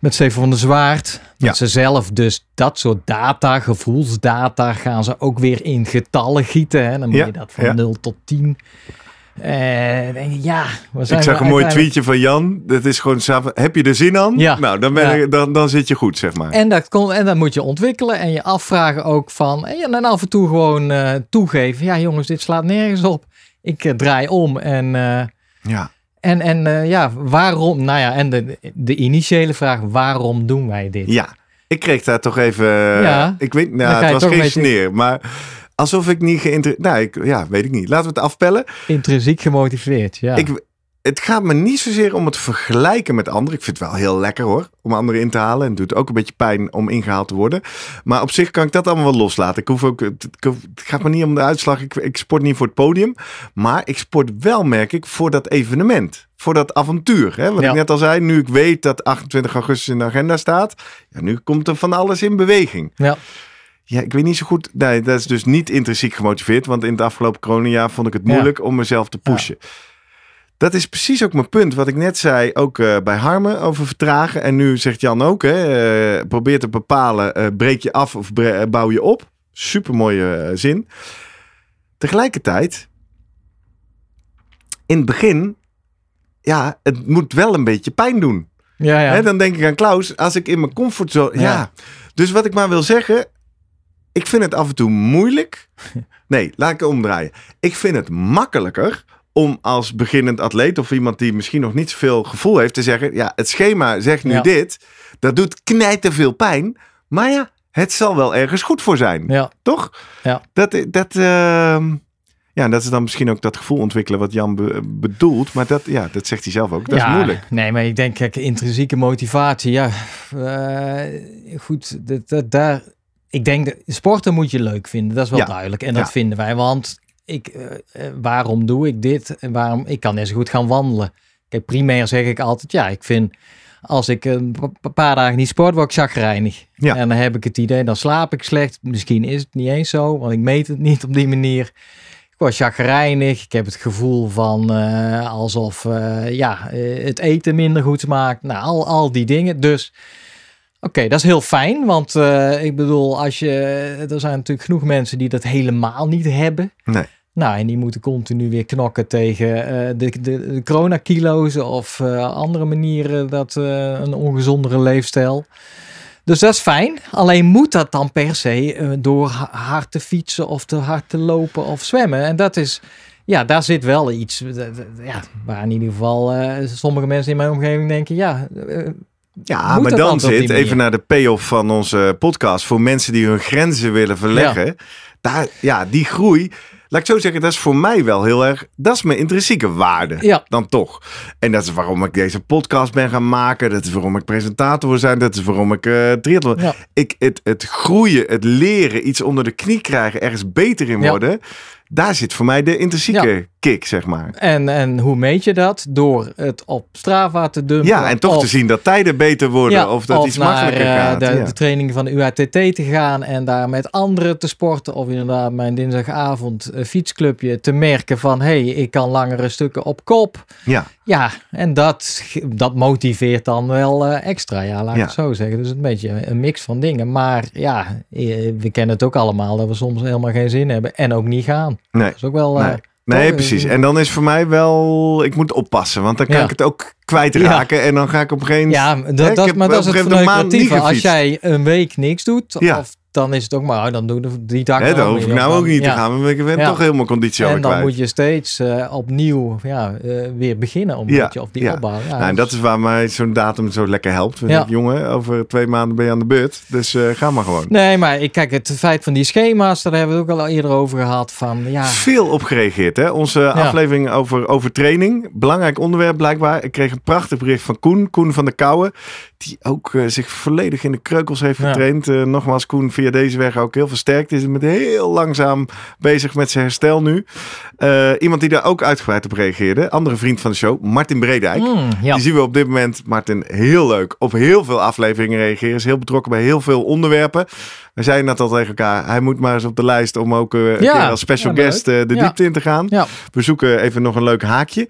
met Steven van der Zwaard. Dat Ja. ze zelf dus dat soort data, gevoelsdata, gaan ze ook weer in getallen gieten. Hè? Dan moet Ja, je dat van ja. 0 tot 10. Je, ja, Ik zag een mooi tweetje van Jan. Dat is gewoon, heb je er zin aan? Ja. Nou, dan, ben Ja. ik- dan, dan zit je goed, zeg maar. En dat, kon, en dat moet je ontwikkelen en je afvragen ook van. En dan af en toe gewoon eh, toegeven. Ja, jongens, dit slaat nergens op. Ik eh, draai om. En, eh, ja. en, en eh, ja, waarom? Nou ja, en de, de initiële vraag: waarom doen wij dit? ja, ik kreeg daar toch even... Ja. Ik weet, nou, het was geen beetje- sneer, maar alsof ik niet geïnteresseerd... Nou, ik, ja, weet ik niet. Laten we het afpellen. Intrinsiek gemotiveerd. Ja. Ik, het gaat me niet zozeer om het vergelijken met anderen. Ik vind het wel heel lekker hoor, om anderen in te halen. En het doet ook een beetje pijn om ingehaald te worden. Maar op zich kan ik dat allemaal wel loslaten. Ik hoef ook, het, het gaat me niet om de uitslag. Ik, ik sport niet voor het podium. Maar ik sport wel, merk ik, voor dat evenement. Voor dat avontuur. Hè? Wat Ja. ik net al zei, nu ik weet dat 28 augustus in de agenda staat. Ja, nu komt er van alles in beweging. ja. Ja, ik weet niet zo goed. Nee, dat is dus niet intrinsiek gemotiveerd. Want in het afgelopen coronajaar vond ik het Ja. moeilijk om mezelf te pushen. Dat is precies ook mijn punt. Wat ik net zei, ook eh, bij Harmen over vertragen. En nu zegt Jan ook, hè, eh, probeer te bepalen, eh, breek je af of bouw je op. Supermooie eh, zin. Tegelijkertijd, in het begin, ja, het moet wel een beetje pijn doen. Ja, ja. Hè, dan denk ik aan Klaus, als ik in mijn comfortzone... Ja. Ja. Dus wat ik maar wil zeggen, ik vind het af en toe moeilijk. Nee, laat ik het omdraaien. Ik vind het makkelijker om als beginnend atleet of iemand die misschien nog niet zoveel gevoel heeft te zeggen, ja, het schema zegt nu Ja. dit, dat doet knijten veel pijn, maar ja, het zal wel ergens goed voor zijn, ja. toch? Ja. Dat, dat, ehm, ja, dat is dan misschien ook dat gevoel ontwikkelen wat Jan be- bedoelt, maar dat, ja, dat zegt hij zelf ook. Dat ja, is moeilijk. Nee, maar ik denk, kijk, intrinsieke motivatie, ja. eh, goed, dat, dat, daar, ik denk, dat sporten moet je leuk vinden. Dat is wel Ja. duidelijk. En dat Ja. vinden wij, want ik, eh, eh, waarom doe ik dit? En waarom, ik kan net zo goed gaan wandelen. Kijk, primair zeg ik altijd, ja, ik vind, als ik een pa- paar dagen niet sport, word ik chagrijnig. Ja. En dan heb ik het idee, dan slaap ik slecht. Misschien is het niet eens zo, want ik meet het niet op die manier. Ik word chagrijnig. Ik heb het gevoel van eh, alsof ja, het eten minder goed smaakt. Nou, al, al die dingen. Dus oké, dat is heel fijn. Want eh, ik bedoel, als je, er zijn natuurlijk genoeg mensen die dat helemaal niet hebben. Nee. Nou, en die moeten continu weer knokken tegen eh, de, de, de coronakilo's of eh, andere manieren dat een ongezondere leefstijl. Dus dat is fijn. Alleen moet dat dan per se door ha- hard te fietsen of te hard te lopen of zwemmen. En dat is, ja, daar zit wel iets, ja, waar in ieder geval sommige mensen in mijn omgeving denken, ja, Ja, Moet maar dan zit, even naar de payoff van onze podcast, voor mensen die hun grenzen willen verleggen. Daar, ja, die groei, laat ik zo zeggen, dat is voor mij wel heel erg, dat is mijn intrinsieke waarde. Ja. Dan toch. En dat is waarom ik deze podcast ben gaan maken. Dat is waarom ik presentator wil zijn. Dat is waarom ik eh triathlon. Ja. Ik, het, het groeien, het leren, iets onder de knie krijgen, ergens beter in Ja. Daar zit voor mij de intrinsieke Ja. kick, zeg maar. En, en hoe meet je dat? Door het op Strava te dumpen. Ja, en toch of- te zien dat tijden beter worden. of dat iets naar, makkelijker eh, gaat. de, ja. de training van de UATT te gaan en daar met anderen te sporten. Of inderdaad mijn dinsdagavond eh, fietsclubje te merken van... hé, hey, ik kan langere stukken op kop. ja. Ja, en dat, dat motiveert dan wel eh, extra. Ja, laat ik Ja. het zo zeggen. Dus een beetje een mix van dingen. Maar ja, eh, we kennen het ook allemaal dat we soms helemaal geen zin hebben en ook niet gaan. Nee. Dat is ook wel... eh, Nee. Nee, toch? precies. En dan is voor mij wel, ik moet oppassen, want dan kan Ja. ik het ook kwijtraken en dan ga ik op een gegeven moment. Ja, dat, dat, maar dat is het maand Als jij een week niks doet, Ja. of, dan is het ook maar, oh, dan doen we die dag Hè, dan hoef ik nou ook niet te gaan, want ik ben Ja. toch helemaal conditie En dan kwijt. moet je steeds eh, opnieuw ja, eh, weer beginnen om Ja, beetje of die ja. opbouw. Ja, Nou, en dat is waar mij zo'n datum zo lekker helpt. Ik, jongen, over twee maanden ben je aan de beurt. Dus eh, ga maar gewoon. Nee, maar ik kijk, het feit van die schema's, daar hebben we het ook al eerder over gehad. Van, ja, Veel op gereageerd. Hè? Onze aflevering over, over training. Belangrijk onderwerp blijkbaar. Ik kreeg een prachtig bericht van Koen. Koen van der Kouwen. Die ook eh, zich volledig in de kreukels heeft Ja. getraind. Eh, nogmaals, Koen via deze weg ook heel versterkt is. Met heel langzaam bezig met zijn herstel nu. Eh, iemand die daar ook uitgebreid op reageerde. Andere vriend van de show, Martin Bredijk. Mm, ja. Die zien we op dit moment, Martin, heel leuk. Op heel veel afleveringen reageren. Is heel betrokken bij heel veel onderwerpen. We zeiden net al tegen elkaar. Hij moet maar eens op de lijst om ook een Ja, keer als special ja, guest eh, de Ja. diepte in te gaan. Ja. We zoeken even nog een leuk haakje.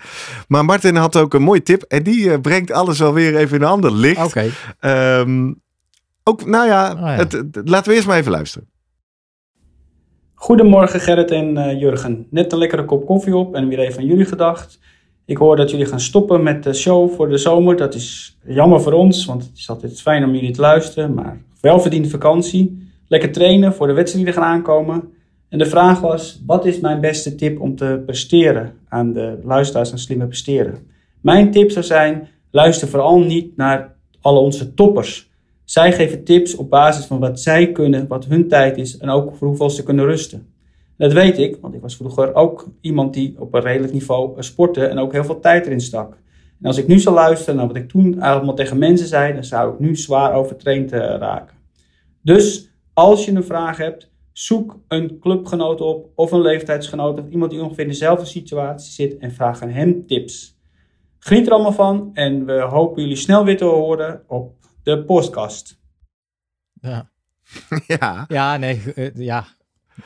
Maar Martin had ook een mooie tip. En die brengt alles wel weer even in een ander licht. Oké. Ehm, ook, nou ja, Oh ja. Het, het- laten we eerst maar even luisteren. Goedemorgen Gerrit en eh, Jurgen. Net een lekkere kop koffie op en weer even aan jullie gedacht. Ik hoor dat jullie gaan stoppen met de show voor de zomer. Dat is jammer voor ons, want het is altijd fijn om jullie te luisteren. Maar welverdiende vakantie. Lekker trainen voor de wedstrijden die er gaan aankomen. En de vraag was, wat is mijn beste tip om te presteren aan de luisteraars en slimme presteren? Mijn tip zou zijn, luister vooral niet naar alle onze toppers. Zij geven tips op basis van wat zij kunnen, wat hun tijd is en ook voor hoeveel ze kunnen rusten. Dat weet ik, want ik was vroeger ook iemand die op een redelijk niveau eh, sportte en ook heel veel tijd erin stak. En als ik nu zou luisteren naar wat ik toen allemaal tegen mensen zei, dan zou ik nu zwaar overtraind eh, raken. Dus als je een vraag hebt, zoek een clubgenoot op of een leeftijdsgenoot of iemand die ongeveer in dezelfde situatie zit en vraag aan hem tips. Geniet er allemaal van en we hopen jullie snel weer te horen op de podcast. Ja. ja, ja, nee, eh, ja.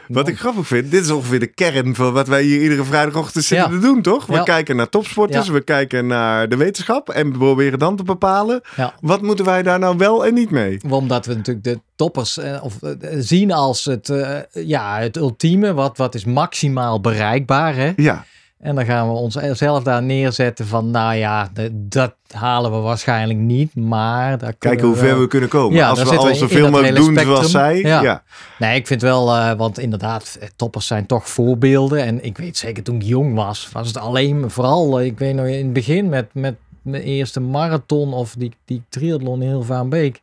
wat ik grappig vind. Dit is ongeveer de kern van wat wij hier iedere vrijdagochtend zitten Ja. te doen, toch? We Ja. kijken naar topsporters. Ja. We kijken naar de wetenschap. En we proberen dan te bepalen. Ja. Wat moeten wij daar nou wel en niet mee? Omdat we natuurlijk de toppers eh, of, eh, zien als het, eh, ja, het ultieme. Wat, wat is maximaal bereikbaar, hè? Ja, En dan gaan we onszelf daar neerzetten van, nou ja, de- dat halen we waarschijnlijk niet, maar... Daar kijken hoe ver we kunnen komen. Ja, Als we al zoveel mogelijk doen zoals zij. spectrum. Ja. Ja. Nee, ik vind wel, eh, want inderdaad, eh, toppers zijn toch voorbeelden. En ik weet zeker, toen ik jong was, was het alleen, vooral, eh, ik weet nog in het begin met, met mijn eerste marathon of die, die triathlon in Hilvaanbeek.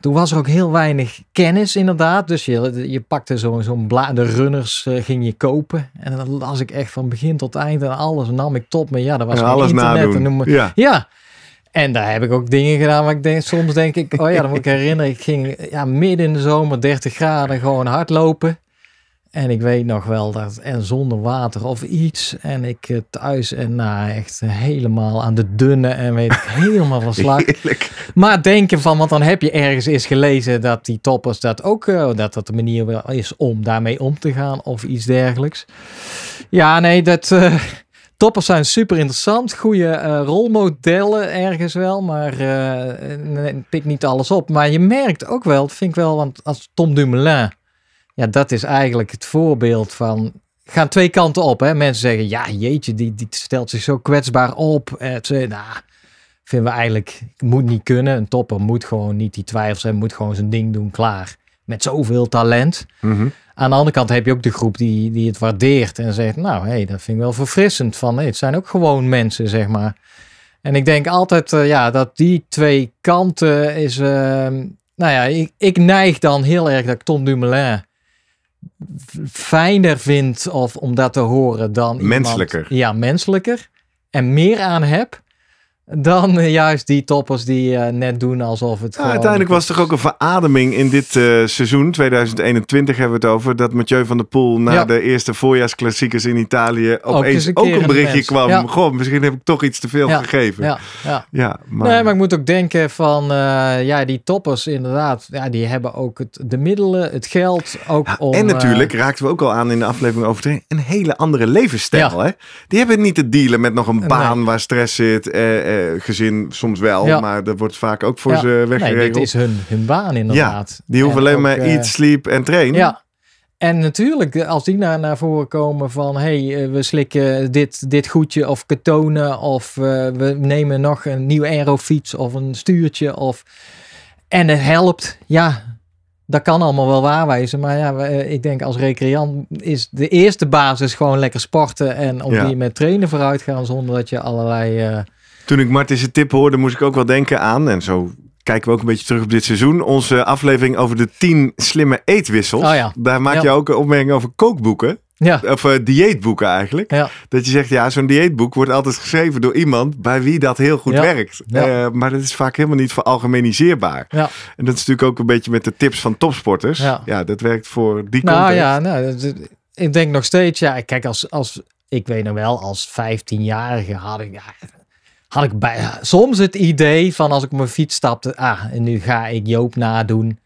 Toen was er ook heel weinig kennis inderdaad. Dus je, je pakte zo'n bla, de runners eh, ging je kopen. En dan las ik echt van begin tot eind en alles nam ik tot me. Ja, dat was En alles internet. en noem Ja. ja. En daar heb ik ook dingen gedaan waar ik denk, soms denk ik, oh ja, dan moet ik herinneren, ik ging ja, midden in de zomer 30 graden gewoon hardlopen. En ik weet nog wel dat, en zonder water of iets. En ik eh, thuis en nou echt helemaal aan de dunne en weet ik, helemaal van slag. Heerlijk. Maar denken van, want dan heb je ergens eens gelezen dat die toppers dat ook, eh, dat dat de manier is om daarmee om te gaan of iets dergelijks. Ja, nee, dat, eh, toppers zijn super interessant. Goede eh, rolmodellen ergens wel, maar eh, nee, pik niet alles op. Maar je merkt ook wel, dat vind ik wel, want als Tom Dumoulin, ja, dat is eigenlijk het voorbeeld van gaan twee kanten op. Hè? Mensen zeggen, ja, jeetje, die, die stelt zich zo kwetsbaar op. Het, nou, vinden we eigenlijk, moet niet kunnen. Een topper moet gewoon niet die twijfels hebben, moet gewoon zijn ding doen, klaar. Met zoveel talent. Mhm. Aan de andere kant heb je ook de groep die, die het waardeert en zegt, nou, hey, dat vind ik wel verfrissend. Van, hey, het zijn ook gewoon mensen, zeg maar. En ik denk altijd, eh, ja, dat die twee kanten is, eh, nou ja, ik, ik neig dan heel erg dat ik Tom Dumoulin fijner vind of om dat te horen dan iemand- Menselijker. ja, menselijker. En meer aan heb dan eh, juist die toppers die eh, net doen alsof het Ja, uiteindelijk was er toch ook een verademing in dit eh, seizoen, 2021 hebben we het over, dat Mathieu van der Poel na Ja. de eerste voorjaarsklassiekers in Italië opeens eens een ook een berichtje mens. kwam. Ja. Goh, misschien heb ik toch iets te veel Ja, gegeven. Ja, Ja, ja. maar, Nee, maar ik moet ook denken van, ja, die toppers inderdaad, ja, die hebben ook het, de middelen, het geld ook Ja, om... en natuurlijk, raakten we ook al aan in de aflevering over een hele andere levensstijl. Hè? Die hebben niet te dealen met nog een Nee. baan waar stress zit, eh, gezin soms wel, Ja. maar dat wordt vaak ook voor ja, ze nee, weggeregeld. dit is hun, hun baan inderdaad. Die hoeven En alleen ook, maar eh, eat, sleep en train. Ja. En natuurlijk, eh, als die naar, naar voren komen van... hey, we slikken dit, dit goedje of ketonen... of we nemen nog een nieuwe aerofiets of een stuurtje... Of, en het helpt, ja, dat kan allemaal wel waarwijzen. Maar ja, ik denk als recreant is de eerste basis gewoon lekker sporten... en op Ja. die met trainen vooruit gaan... zonder dat je allerlei... Toen ik Martin's tip hoorde, moest ik ook wel denken aan, en zo kijken we ook een beetje terug op dit seizoen, onze aflevering over de 10 slimme eetwissels. Oh ja. Daar maak Ja. je ook een opmerking over kookboeken. Ja. Of eh, dieetboeken eigenlijk. Ja. Dat je zegt, ja, zo'n dieetboek wordt altijd geschreven door iemand bij wie dat heel goed Ja. werkt. Eh, maar dat is vaak helemaal niet veralgemeniseerbaar. Ja. En dat is natuurlijk ook een beetje met de tips van topsporters. Ja. Dat werkt voor die Nou context. ja, nou, ik denk nog steeds, ja, kijk, als, als ik weet nog wel, als 15-jarige had ik, ja, had ik bij, soms het idee van als ik op mijn fiets stapte, ah, en nu ga ik Joop nadoen.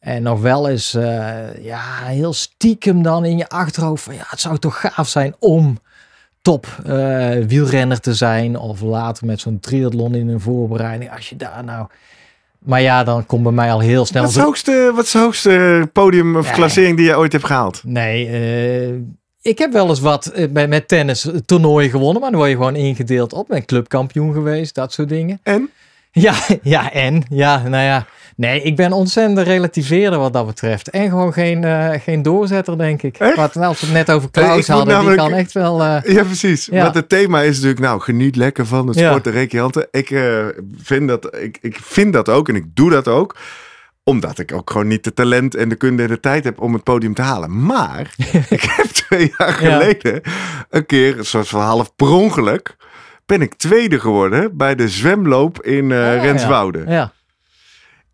En nog wel eens, eh, ja, heel stiekem dan in je achterhoofd van, ja, het zou toch gaaf zijn om top eh, wielrenner te zijn. Of later met zo'n triathlon in een voorbereiding. Als je daar nou... Maar ja, dan komt bij mij al heel snel... Wat is, het hoogste, wat is het hoogste podium of Nee. klassering die je ooit hebt gehaald? Nee, eh, ik heb wel eens wat eh, met, tennis eh, toernooien gewonnen, maar dan word je gewoon ingedeeld op. Ben clubkampioen geweest, dat soort dingen. En? Ja, ja, en? Ja, nou ja. Nee, ik ben ontzettend relativeerder wat dat betreft. En gewoon geen, eh, geen doorzetter, denk ik. Echt? Wat, als we het net over Klaus hadden, namelijk- die kan echt wel... Ja, precies. Ja. Want het thema is natuurlijk, nou, geniet lekker van het Ja. sport, de recreanten. Ik, vind dat, ik, ik vind dat ook en ik doe dat ook. Omdat ik ook gewoon niet de talent en de kunde en de tijd heb om het podium te halen. Maar ik heb twee jaar Ja. geleden een keer, een soort van half per ongeluk, ben ik tweede geworden bij de zwemloop in ah, Renswoude. Ja, ja.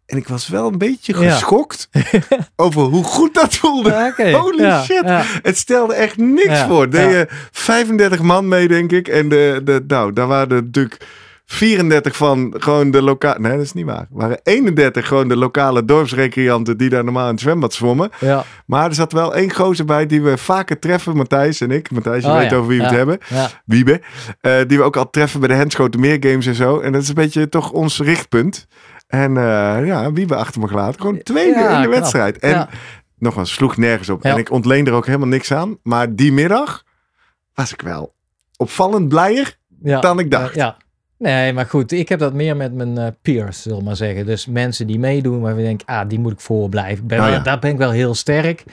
En ik was wel een beetje Ja. geschokt over hoe goed dat voelde. Ja. Holy Ja, shit. Het stelde echt niks voor. Deed je 35 man mee, denk ik. En de, de, nou, daar waren natuurlijk 34 van gewoon de lokale... Nee, dat is niet waar. Er waren 31 gewoon de lokale dorpsrecreanten die daar normaal in het zwembad zwommen. ja. Maar er zat wel één gozer bij die we vaker treffen. Matthijs en ik. Matthijs, je Oh, weet ja. over wie we Ja. het hebben. Wiebe. Eh, die we ook al treffen bij de Handschoten Meer Games en zo. En dat is een beetje toch ons richtpunt. En eh, ja, Wiebe achter me gelaten. Gewoon tweede in de knap. wedstrijd. En nogmaals, sloeg nergens op. En ik ontleen er ook helemaal niks aan. Maar die middag was ik wel opvallend blijer dan ik dacht. Ja, ja. Nee, maar goed, ik heb dat meer met mijn eh, peers, zullen we maar zeggen. Dus mensen die meedoen, waar we denken, ah, die moet ik voorblijven. Ik Ben Nou ja. Daar ben ik wel heel sterk.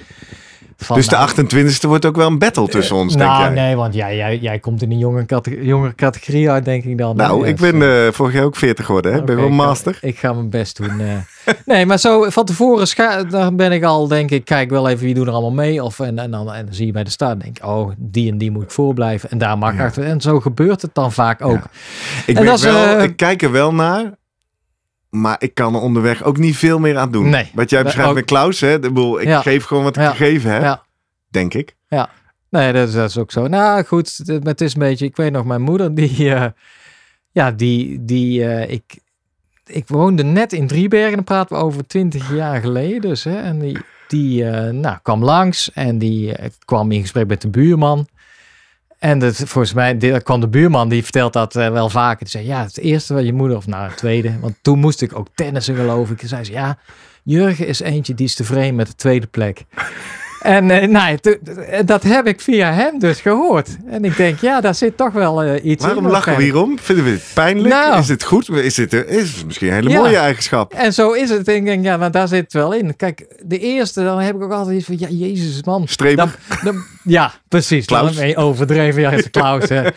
Van, dus de nou, 28e wordt ook wel een battle tussen ons, denk nou, jij? nee, want jij, jij, jij komt in een jonge, cate- jonge categorie uit, denk ik dan. Nou, ik ben eh, vorig jaar ook 40 geworden. Hè? Ben ga- master. Ik ga mijn best doen. eh. nee, maar zo van tevoren scha- dan ben ik al, denk ik, kijk wel even wie doen er allemaal mee. Of, en, en, dan, en dan zie je bij de start, denk ik, oh, die en die moet ik voorblijven. En daar mag ik Ja. achter. En zo gebeurt het dan vaak ook. Ik, En dat wel, ik kijk er wel naar. Maar ik kan er onderweg ook niet veel meer aan doen. Nee. Wat jij beschrijft Ook- met Klaus. Hè? Ik, bedoel, ik Ja. geef gewoon wat ik Ja. gegeven heb. Ja. Denk ik. Nee, dat is, dat is ook zo. Nou goed, het, is een beetje. Ik weet nog, mijn moeder, die. eh, ja, die. die eh, ik, ik woonde net in Driebergen. Dan praten we over twintig jaar geleden. Dus, hè, en die, die eh, nou, kwam langs en die kwam in gesprek met de buurman. En dat, volgens mij kwam de buurman, die vertelt dat eh, wel vaker. Die zei, ja, het eerste wat je moeder, of nou, het tweede. Want toen moest ik ook tennissen, geloof ik. En zei ze, ja, Jurgen is eentje die is tevreden met de tweede plek. En eh, nou, dat heb ik via hem dus gehoord. En ik denk, ja, daar zit toch wel eh, iets Waarom in. lachen we hierom? Vinden we het pijnlijk? Nou. Is het goed? Is het is het misschien een hele Ja. mooie eigenschap? En zo is het. Ik denk, ja, maar daar zit het wel in. Kijk, de eerste, dan heb ik ook altijd iets van, ja, jezus man. Streber. Dan, dan- ja, precies. Klaus. Je overdreven. Ja, is Klaus. hè.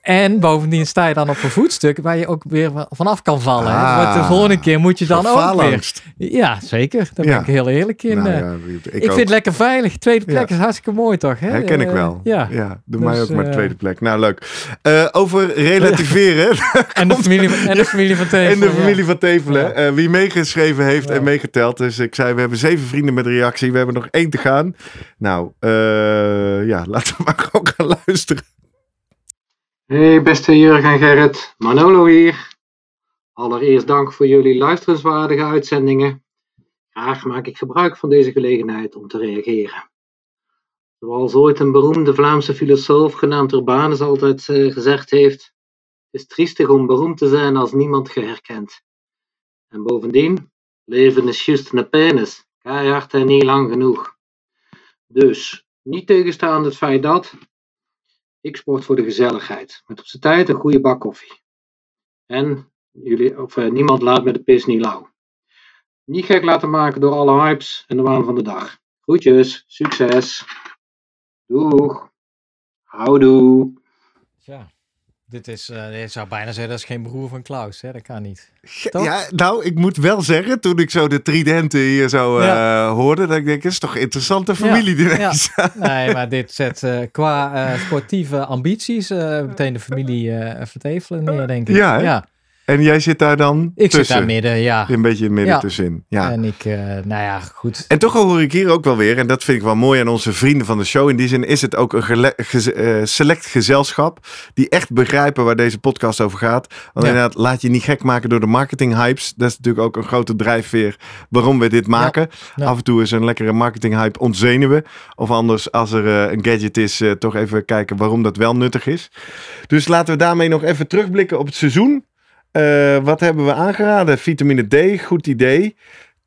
En bovendien sta je dan op een voetstuk waar je ook weer vanaf kan vallen. Ah, Want de volgende keer moet je dan ook weer. Ja, zeker. Daar Ja. ben ik heel eerlijk in. Nou eh. ja, ik, vind het lekker veilig. Tweede plek Ja. is hartstikke mooi toch? Hè? Herken ik Eh, wel. ja. doe Dus, mij ook maar eh, tweede plek. Nou, leuk. Over relativeren En de familie, en de familie van Tevel. en de familie van Tevelen. Wie meegeschreven heeft en meegeteld. Dus ik zei, we hebben zeven vrienden met reactie. We hebben nog één te gaan. Nou, eh, ja, laten we maar gewoon gaan luisteren. Hey beste Jurgen en Gerrit, Manolo hier. Allereerst dank voor jullie luisterenswaardige uitzendingen. Graag maak ik gebruik van deze gelegenheid om te reageren. Zoals ooit een beroemde Vlaamse filosoof genaamd Urbanus altijd eh, gezegd heeft: Het is triestig om beroemd te zijn als niemand je herkent. En bovendien, leven is juist een penis, keihard en niet lang genoeg. Dus, niet tegenstaande het feit dat, ik sport voor de gezelligheid. Met op zijn tijd een goede bak koffie. En jullie, of, eh, niemand laat me de pis niet lauw. Niet gek laten maken door alle hypes en de waan van de dag. Groetjes, succes. Doeg. Houdoe. Ja. Dit is, je zou bijna zeggen, dat is geen broer van Klaus. Hè? Dat kan niet. Toch? Ja, nou, ik moet wel zeggen, toen ik zo de tridenten hier zo Ja. hoorde, dat ik denk, het is toch een interessante familie die ja. Nee, maar dit zet eh, qua sportieve ambities meteen de familie Vertevelen neer, denk ik. Ja, hè? En jij zit daar dan Ik zit tussen. daar midden, ja. Een beetje midden Ja. tussenin. Ja. En ik, eh, nou ja, goed. En toch hoor ik hier ook wel weer, en dat vind ik wel mooi aan onze vrienden van de show. In die zin is het ook een gele- eh, select gezelschap die echt begrijpen waar deze podcast over gaat. Want Ja. inderdaad, laat je niet gek maken door de marketing hypes. Dat is natuurlijk ook een grote drijfveer waarom we dit maken. Ja. Af en toe is een lekkere marketing hype ontzenuwen. Of anders, als er eh, een gadget is, toch even kijken waarom dat wel nuttig is. Dus laten we daarmee nog even terugblikken op het seizoen. Eh, wat hebben we aangeraden? Vitamine D, goed idee.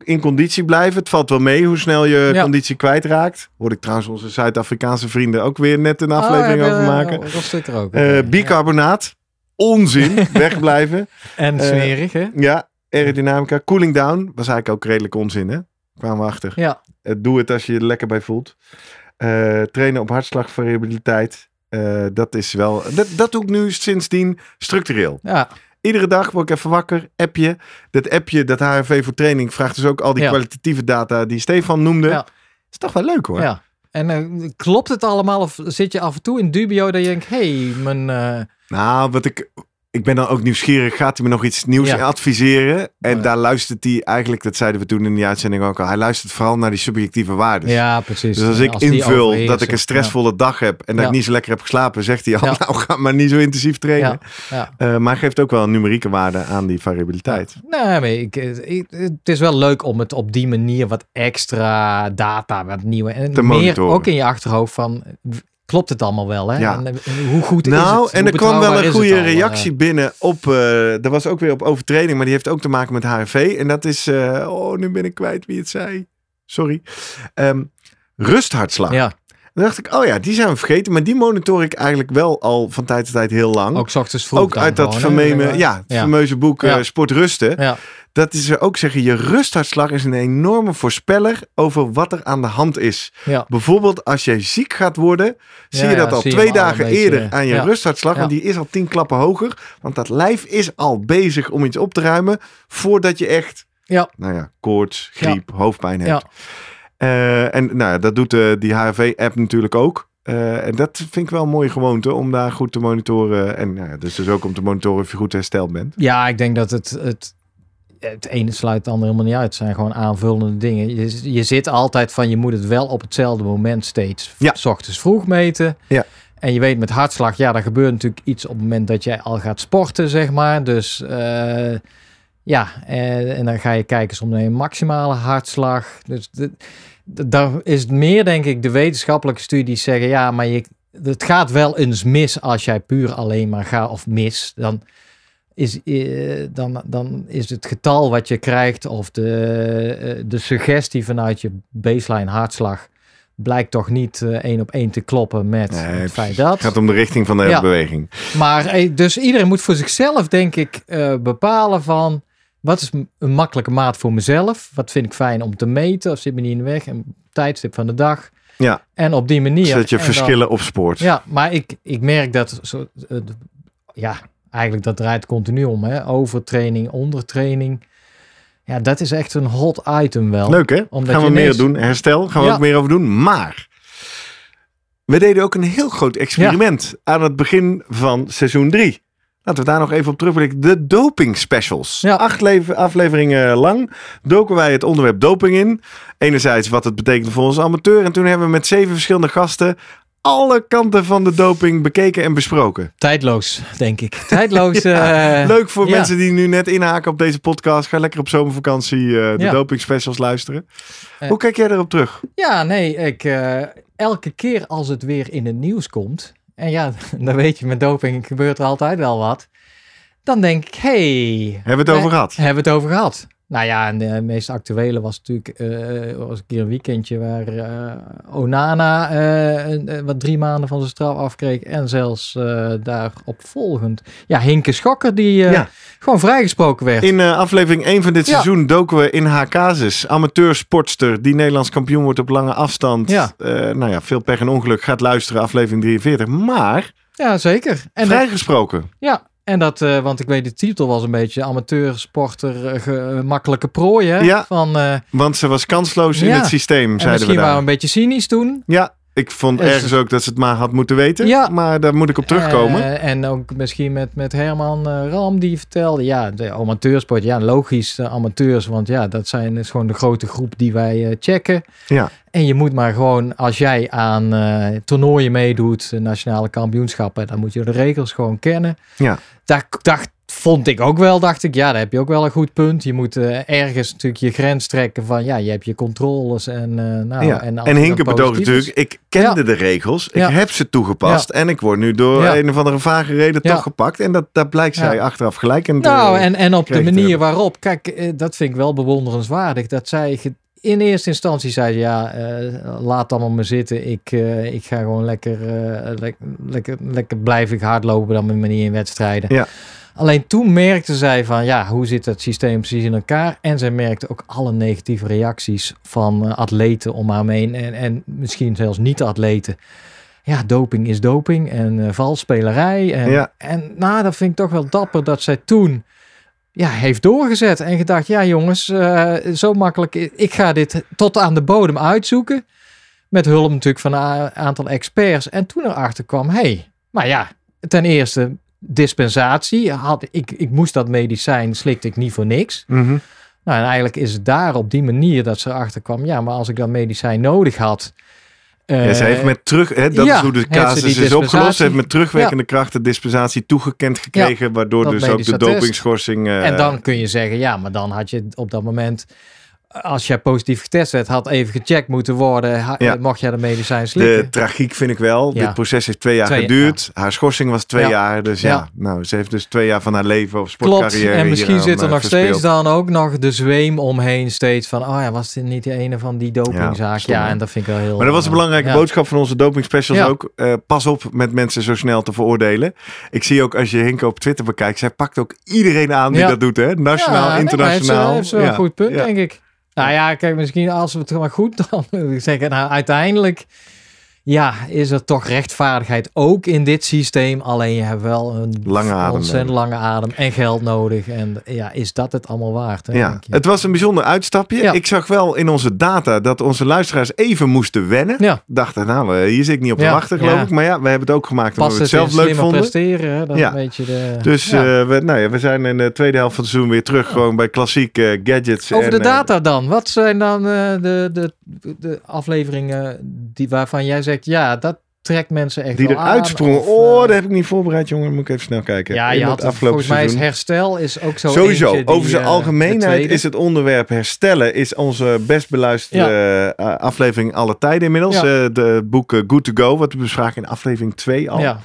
In conditie blijven. Het valt wel mee hoe snel je Ja. conditie kwijtraakt. Hoorde ik trouwens onze Zuid-Afrikaanse vrienden ook weer net een aflevering Oh, ja, over maken. Dat zit er ook. Eh, bicarbonaat. Onzin. Wegblijven. En eh, smerig, hè? Ja, aerodynamica. Cooling down. Was eigenlijk ook redelijk onzin, hè? Kwamen we achter. Ja. Doe het als je je er lekker bij voelt. Trainen op hartslagvariabiliteit. Dat is wel. Dat, dat doe ik nu sindsdien structureel. Ja, Iedere dag word ik even wakker, appje. Dat appje, dat HRV voor training, vraagt dus ook al die Ja. kwalitatieve data die Stefan noemde. Ja. Is toch wel leuk hoor. ja. En eh, klopt het allemaal of zit je af en toe in dubio dat je denkt, hé, hey, mijn... eh, Nou, wat ik. Ik ben dan ook nieuwsgierig. Gaat hij me nog iets nieuws Ja. adviseren? En Ja. daar luistert hij eigenlijk, dat zeiden we toen in die uitzending ook al. Hij luistert vooral naar die subjectieve waarden. ja, precies. Dus als ik invul dat ik een stressvolle dag heb en dat ik niet zo lekker heb geslapen, zegt hij al, nou ga maar niet zo intensief trainen. Eh, maar geeft ook wel een numerieke waarde aan die variabiliteit. Nee, maar ik, ik- het is wel leuk om het op die manier wat extra data, wat nieuwe. En Te meer monitoren. ook in je achterhoofd van, klopt het allemaal wel? Hè? Ja. En, eh, hoe goed is Nou, het? en Hoe er kwam wel een is goede al, reactie binnen op. eh er was ook weer op overtreding, maar die heeft ook te maken met HRV. En dat is. eh, oh, nu ben ik kwijt wie het zei. Sorry. Ehm, rusthartslag. Ja, Dan dacht ik, oh ja, die zijn we vergeten. Maar die monitor ik eigenlijk wel al van tijd tot tijd heel lang. ook ochtends vroeg Ook uit dat fameuze, ja, fameuze boek eh. Sport Rusten. Ja, Dat is ook zeggen, je rusthartslag is een enorme voorspeller over wat er aan de hand is. ja. Bijvoorbeeld als je ziek gaat worden, zie je dat al twee al dagen beetje, eerder aan je rusthartslag. Want die is al tien klappen hoger. Want dat lijf is al bezig om iets op te ruimen voordat je echt, Ja. nou ja, koorts, griep, hoofdpijn hebt. Eh, en nou, dat doet eh, die HRV-app natuurlijk ook. Eh, en dat vind ik wel een mooie gewoonte om daar goed te monitoren. En nou ja, dus, dus ook om te monitoren of je goed hersteld bent. Ja, ik denk dat het, het, het ene sluit het andere helemaal niet uit. Het zijn gewoon aanvullende dingen. Je, je zit altijd van, je moet het wel op hetzelfde moment steeds. Ja. S ochtends vroeg meten. Ja. En je weet met hartslag, ja, daar gebeurt natuurlijk iets op het moment dat jij al gaat sporten, zeg maar. Dus ja, en, en dan ga je kijken soms naar je maximale hartslag. Dus de- daar is het meer, denk ik, de wetenschappelijke studies zeggen, ja, maar je, het gaat wel eens mis als jij puur alleen maar gaat, of mis, dan is, eh, dan, dan is het getal wat je krijgt of de, eh, de suggestie vanuit je baseline hartslag blijkt toch niet eh, één op één te kloppen met Nee, het feit dat. Het gaat om de richting van de Ja. beweging. Maar dus iedereen moet voor zichzelf, denk ik, bepalen van wat is een makkelijke maat voor mezelf? Wat vind ik fijn om te meten? Of zit me niet in de weg? Een tijdstip van de dag. Ja. En op die manier. Zodat je dan- verschillen opspoort. ja, maar ik, ik merk dat zo, ja, eigenlijk dat draait continu om. Hè? Overtraining, ondertraining. Ja, dat is echt een hot item wel. Leuk hè? Omdat gaan we meer ineens- doen. Herstel, gaan we Ja. ook meer over doen. Maar we deden ook een heel groot experiment aan het begin van seizoen 3. Laten we daar nog even op terugblikken. De doping specials. Ja. Acht lever- afleveringen lang doken wij het onderwerp doping in. Enerzijds wat het betekent voor ons amateur. En toen hebben we met zeven verschillende gasten alle kanten van de doping bekeken en besproken. Tijdloos, denk ik. Tijdloos. Ja, eh, Leuk voor ja. mensen die nu net inhaken op deze podcast. Ga lekker op zomervakantie eh, de Ja. doping specials luisteren. Eh. Hoe kijk jij erop terug? Ja, nee, ik, elke keer als het weer in het nieuws komt, en ja, dan weet je, met doping gebeurt er altijd wel wat, dan denk ik, hey, Hebben we het over eh, gehad? hebben we het over gehad. Nou ja, en de meest actuele was natuurlijk eh, was een keer een weekendje waar eh, Onana eh, wat drie maanden van zijn straf afkreeg en zelfs daarop volgend, ja, Hinke Schokker die Ja. gewoon vrijgesproken werd. In aflevering 1 van dit Ja. seizoen doken we in haar casus. Amateursportster die Nederlands kampioen wordt op lange afstand. Ja. Nou ja, veel pech en ongeluk. Gaat luisteren, aflevering 43. Maar Ja, zeker. En dat- Vrijgesproken. ja, en dat, eh, want ik weet, de titel was een beetje amateursporter, eh, ge- makkelijke prooi, hè? Ja. Van, eh, Want ze was kansloos in het systeem, en zeiden we misschien waren we daar. een beetje cynisch toen. Ja, ik vond ergens ook dat ze het maar had moeten weten. Ja. Maar daar moet ik op terugkomen. Eh, en ook misschien met, met Herman eh, Ram die vertelde, ja, de amateursport, ja, logisch de amateurs, want ja, dat zijn is gewoon de grote groep die wij eh, checken. Ja. En je moet maar gewoon, als jij aan eh, toernooien meedoet, nationale kampioenschappen, dan moet je de regels gewoon kennen. Ja. Daar dacht, vond ik ook wel, dacht ik, ja, daar heb je ook wel een goed punt. Je moet eh, ergens natuurlijk je grens trekken van, ja, je hebt je controles en eh nou, ja. en, En Hinke natuurlijk, ik kende de regels, ik Ja. heb ze toegepast en ik word nu door een of andere vage reden toch gepakt. En dat, dat blijkt zij achteraf gelijk. En Nou, en, en op de manier waarop, kijk, eh, dat vind ik wel bewonderenswaardig. Dat zij in eerste instantie zei, ja, laat allemaal maar zitten. Ik, ik ga gewoon lekker, lek- lekker, lekker blijf ik hardlopen dan met manier in wedstrijden. Ja. Alleen toen merkte zij van, ja, hoe zit dat systeem precies in elkaar? En zij merkte ook alle negatieve reacties van eh, atleten om haar heen. En, en misschien zelfs niet-atleten. Ja, doping is doping en eh valspelerij. En, Ja. en nou, dat vind ik toch wel dapper dat zij toen ja, heeft doorgezet en gedacht, ja jongens, eh, zo makkelijk, ik ga dit tot aan de bodem uitzoeken. Met hulp natuurlijk van een aantal experts. En toen erachter kwam, hé, hey, maar ja, ten eerste dispensatie. Had, ik, ik moest dat medicijn, slikte ik niet voor niks. Mhm. Nou, en eigenlijk is het daar op die manier dat ze erachter kwam, ja, maar als ik dat medicijn nodig had. Ja, ze eh, heeft met terug, hè, dat ja, is hoe de casus is opgelost. Ze heeft met terugwerkende kracht de dispensatie toegekend gekregen, waardoor dus ook de dopingschorsing. eh, En dan kun je zeggen, ja, maar dan had je op dat moment, als jij positief getest werd, had even gecheckt moeten worden. Ja. Mocht jij de medicijn slikken? De tragiek vind ik wel. Ja. Dit proces heeft twee jaar Twee- geduurd. Haar schorsing was twee Ja. jaar. Dus ja. Ja. nou, ze heeft dus twee jaar van haar leven of Klopt. sportcarrière En misschien hieraan, zit er eh, nog verspeeld. steeds dan ook nog de zweem omheen steeds van, oh ja, was dit niet de ene van die dopingzaak? Ja, Ja, en dat vind ik wel heel... Maar dat was een eh, belangrijke ja. boodschap van onze doping specials Ja. ook. Eh, pas op met mensen zo snel te veroordelen. Ik zie ook als je Hinke op Twitter bekijkt, zij pakt ook iedereen aan die Ja. dat doet. Hè? Nationaal, Ja, nee, internationaal. heeft ze- heeft ze wel Ja. een goed punt, Ja. denk ik. Nou ja, kijk, misschien als we het maar goed dan zeggen, nou, uiteindelijk ja, is er toch rechtvaardigheid ook in dit systeem. Alleen je hebt wel een Lange adem ontzettend nodig. lange adem en geld nodig. En ja, is dat het allemaal waard? Hè, Ja, het was een bijzonder uitstapje. Ja. Ik zag wel in onze data dat onze luisteraars even moesten wennen. Ja. Dachten, nou, eh, hier zit ik niet op te Ja, wachten, geloof ik. Maar ja, we hebben het ook gemaakt omdat we het het zelf leuk vonden. presteren? Hè? Dat Ja. een beetje de, Dus eh, we, nou ja, we zijn in de tweede helft van het seizoen weer terug. Gewoon bij klassiek eh, gadgets. Over en, de data dan. Wat zijn dan de, de, de afleveringen die, waarvan jij zegt, ja, dat trekt mensen echt die wel eruit aan, sprongen. of, oh, eh, dat heb ik niet voorbereid, jongen. Moet ik even snel kijken. Ja, je had het, afgelopen volgens mij is herstel is ook zo Sowieso, die, over zijn eh, algemeenheid is het onderwerp herstellen is onze best beluisterde eh, aflevering alle tijden inmiddels. Ja. De boek Good to Go, wat we bespraken in aflevering 2 al. Ja.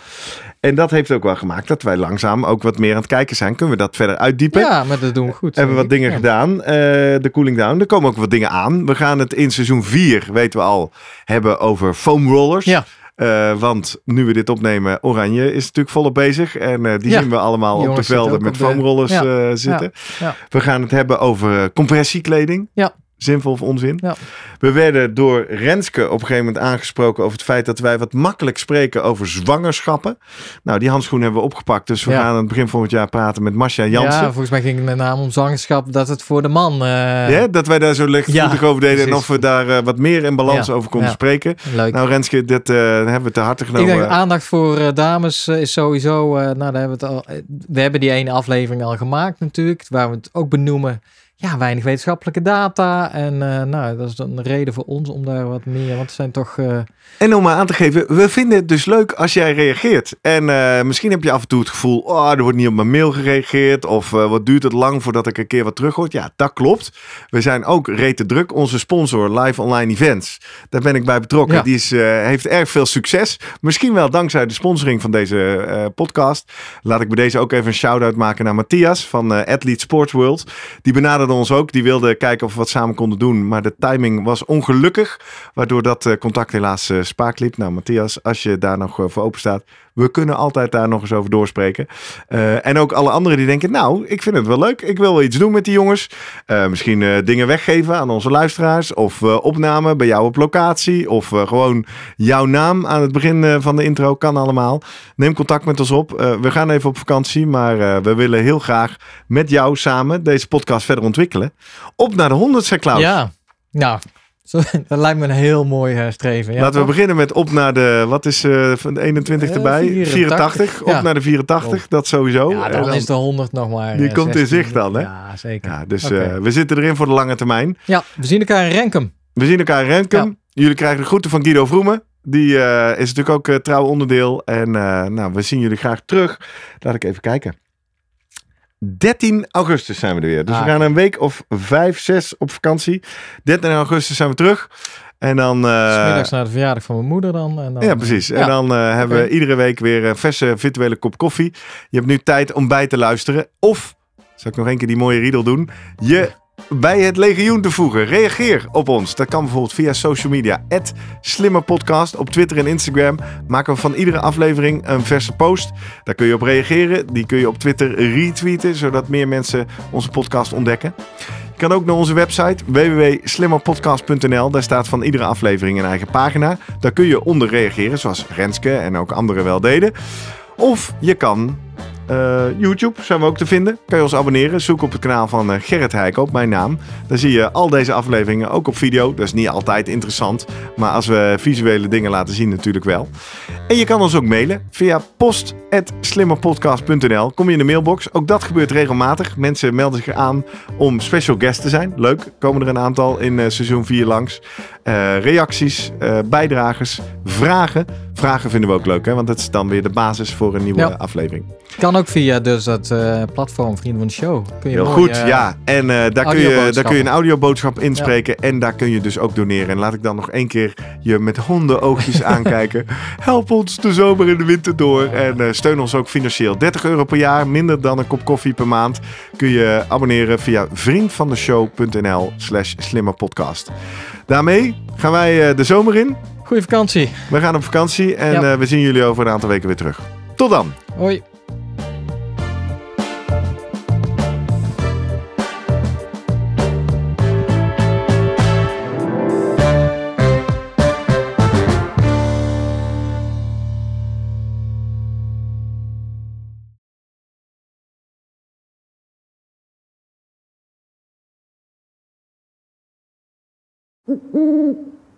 En dat heeft ook wel gemaakt dat wij langzaam ook wat meer aan het kijken zijn. Kunnen we dat verder uitdiepen? ja, maar dat doen we goed. Hebben we wat dingen. Ja. gedaan. eh, de cooling down. Er komen ook wat dingen aan. We gaan het in seizoen 4, weten we al, hebben over foam rollers. Ja. Eh, want nu we dit opnemen, Oranje is natuurlijk volop bezig. En eh, die Ja. zien we allemaal Die op de velden met de- foamrollers Ja. eh, zitten. Ja. We gaan het hebben over compressiekleding. Ja. Zinvol of onzin. Ja. We werden door Renske op een gegeven moment aangesproken over het feit dat wij wat makkelijk spreken over zwangerschappen. Nou, die handschoen hebben we opgepakt. Dus we Ja. gaan aan het begin volgend jaar praten met Masha Jansen. Ja, volgens mij ging het met name om zwangerschap dat het voor de man. eh, Ja, dat wij daar zo lichtvoetig over deden en of we daar eh, wat meer in balans over konden spreken. Leuk. Nou Renske, dit eh, hebben we te harte ik genomen. denk aandacht voor dames is sowieso. nou, daar hebben we, het al, we hebben die ene aflevering al gemaakt natuurlijk, waar we het ook benoemen. Ja, weinig wetenschappelijke data. En eh, nou, dat is een reden voor ons om daar wat meer. Want het zijn toch. eh, En om maar aan te geven, we vinden het dus leuk als jij reageert. En eh, misschien heb je af en toe het gevoel, oh, er wordt niet op mijn mail gereageerd. Of wat duurt het lang voordat ik een keer wat terug hoor. Ja, dat klopt. We zijn ook rete druk. Onze sponsor, Live Online Events, daar ben ik bij betrokken. Ja. Die is, heeft erg veel succes. Misschien wel dankzij de sponsoring van deze podcast. Laat ik bij deze ook even een shout-out maken naar Matthias van Athlete Sports World. Die ons ook. Die wilde kijken of we wat samen konden doen. Maar de timing was ongelukkig. Waardoor dat eh, contact helaas eh, spaak liep. Nou, Matthias, als je daar nog eh, voor open staat. We kunnen altijd daar nog eens over doorspreken. Eh, en ook alle anderen die denken, nou, ik vind het wel leuk. Ik wil wel iets doen met die jongens. Eh, misschien eh, dingen weggeven aan onze luisteraars. Of opname bij jou op locatie. Of gewoon jouw naam aan het begin van de intro. Kan allemaal. Neem contact met ons op. we gaan even op vakantie. Maar we willen heel graag met jou samen deze podcast verder ontwikkelen. Op naar de 100, Klaus. Ja, nou, zo, dat lijkt me een heel mooi uh, streven. Ja, Laten toch? we beginnen met op naar de, wat is uh, van de 21 erbij? Uh, 84. 84. Op ja. naar de 84, Op. dat sowieso. Ja, dan, dan, is de 100 nog maar. Die komt 16. in zicht dan, hè? Ja, zeker. Ja, dus okay. we zitten erin voor de lange termijn. Ja, we zien elkaar in Renkum. We zien elkaar in Renkum. Jullie krijgen de groeten van Guido Vroemen. Die is natuurlijk ook trouw onderdeel. En nou, we zien jullie graag terug. Laat ik even kijken. 13 augustus zijn we er weer. Dus ah, we gaan een week of vijf, zes op vakantie. 13 augustus zijn we terug. En dan... Uh, Smiddags naar de verjaardag van mijn moeder dan. En dan ja, precies. En dan uh, hebben we iedere week weer een verse virtuele kop koffie. Je hebt nu tijd om bij te luisteren. Of, zal ik nog één keer die mooie riedel doen. Je bij het legioen te voegen. Reageer op ons. Dat kan bijvoorbeeld via social media. @slimmerpodcast op Twitter en Instagram. Maken we van iedere aflevering een verse post. Daar kun je op reageren. Die kun je op Twitter retweeten, zodat meer mensen onze podcast ontdekken. Je kan ook naar onze website www.slimmerpodcast.nl. Daar staat van iedere aflevering een eigen pagina. Daar kun je onder reageren, zoals Renske en ook anderen wel deden. Of je kan uh, YouTube zijn we ook te vinden. Kan je ons abonneren. Zoek op het kanaal van uh, Gerrit Heikoop, mijn naam. Daar zie je al deze afleveringen ook op video. Dat is niet altijd interessant. Maar als we visuele dingen laten zien natuurlijk wel. En je kan ons ook mailen via post.slimmerpodcast.nl. Kom je in de mailbox. Ook dat gebeurt regelmatig. Mensen melden zich aan om special guest te zijn. Leuk. Komen er een aantal in uh, seizoen 4 langs. Reacties, bijdragers, vragen. Vragen vinden we ook leuk, hè? want dat is dan weer de basis voor een nieuwe Ja. aflevering. Kan ook via dus dat eh, platform Vrienden van de Show. Kun je Heel mooi, goed, eh, ja. En eh, daar, kun je, daar kun je een audioboodschap inspreken. En daar kun je dus ook doneren. En laat ik dan nog één keer je met hondenoogjes aankijken. Help ons de zomer en de winter door. En eh, steun ons ook financieel. 30 euro per jaar, minder dan een kop koffie per maand. Kun je abonneren via vriendvandeshow.nl slash slimmerpodcast. Daarmee gaan wij eh, de zomer in. Goeie vakantie. We gaan op vakantie. En Ja. eh, we zien jullie over een aantal weken weer terug. Tot dan. Hoi.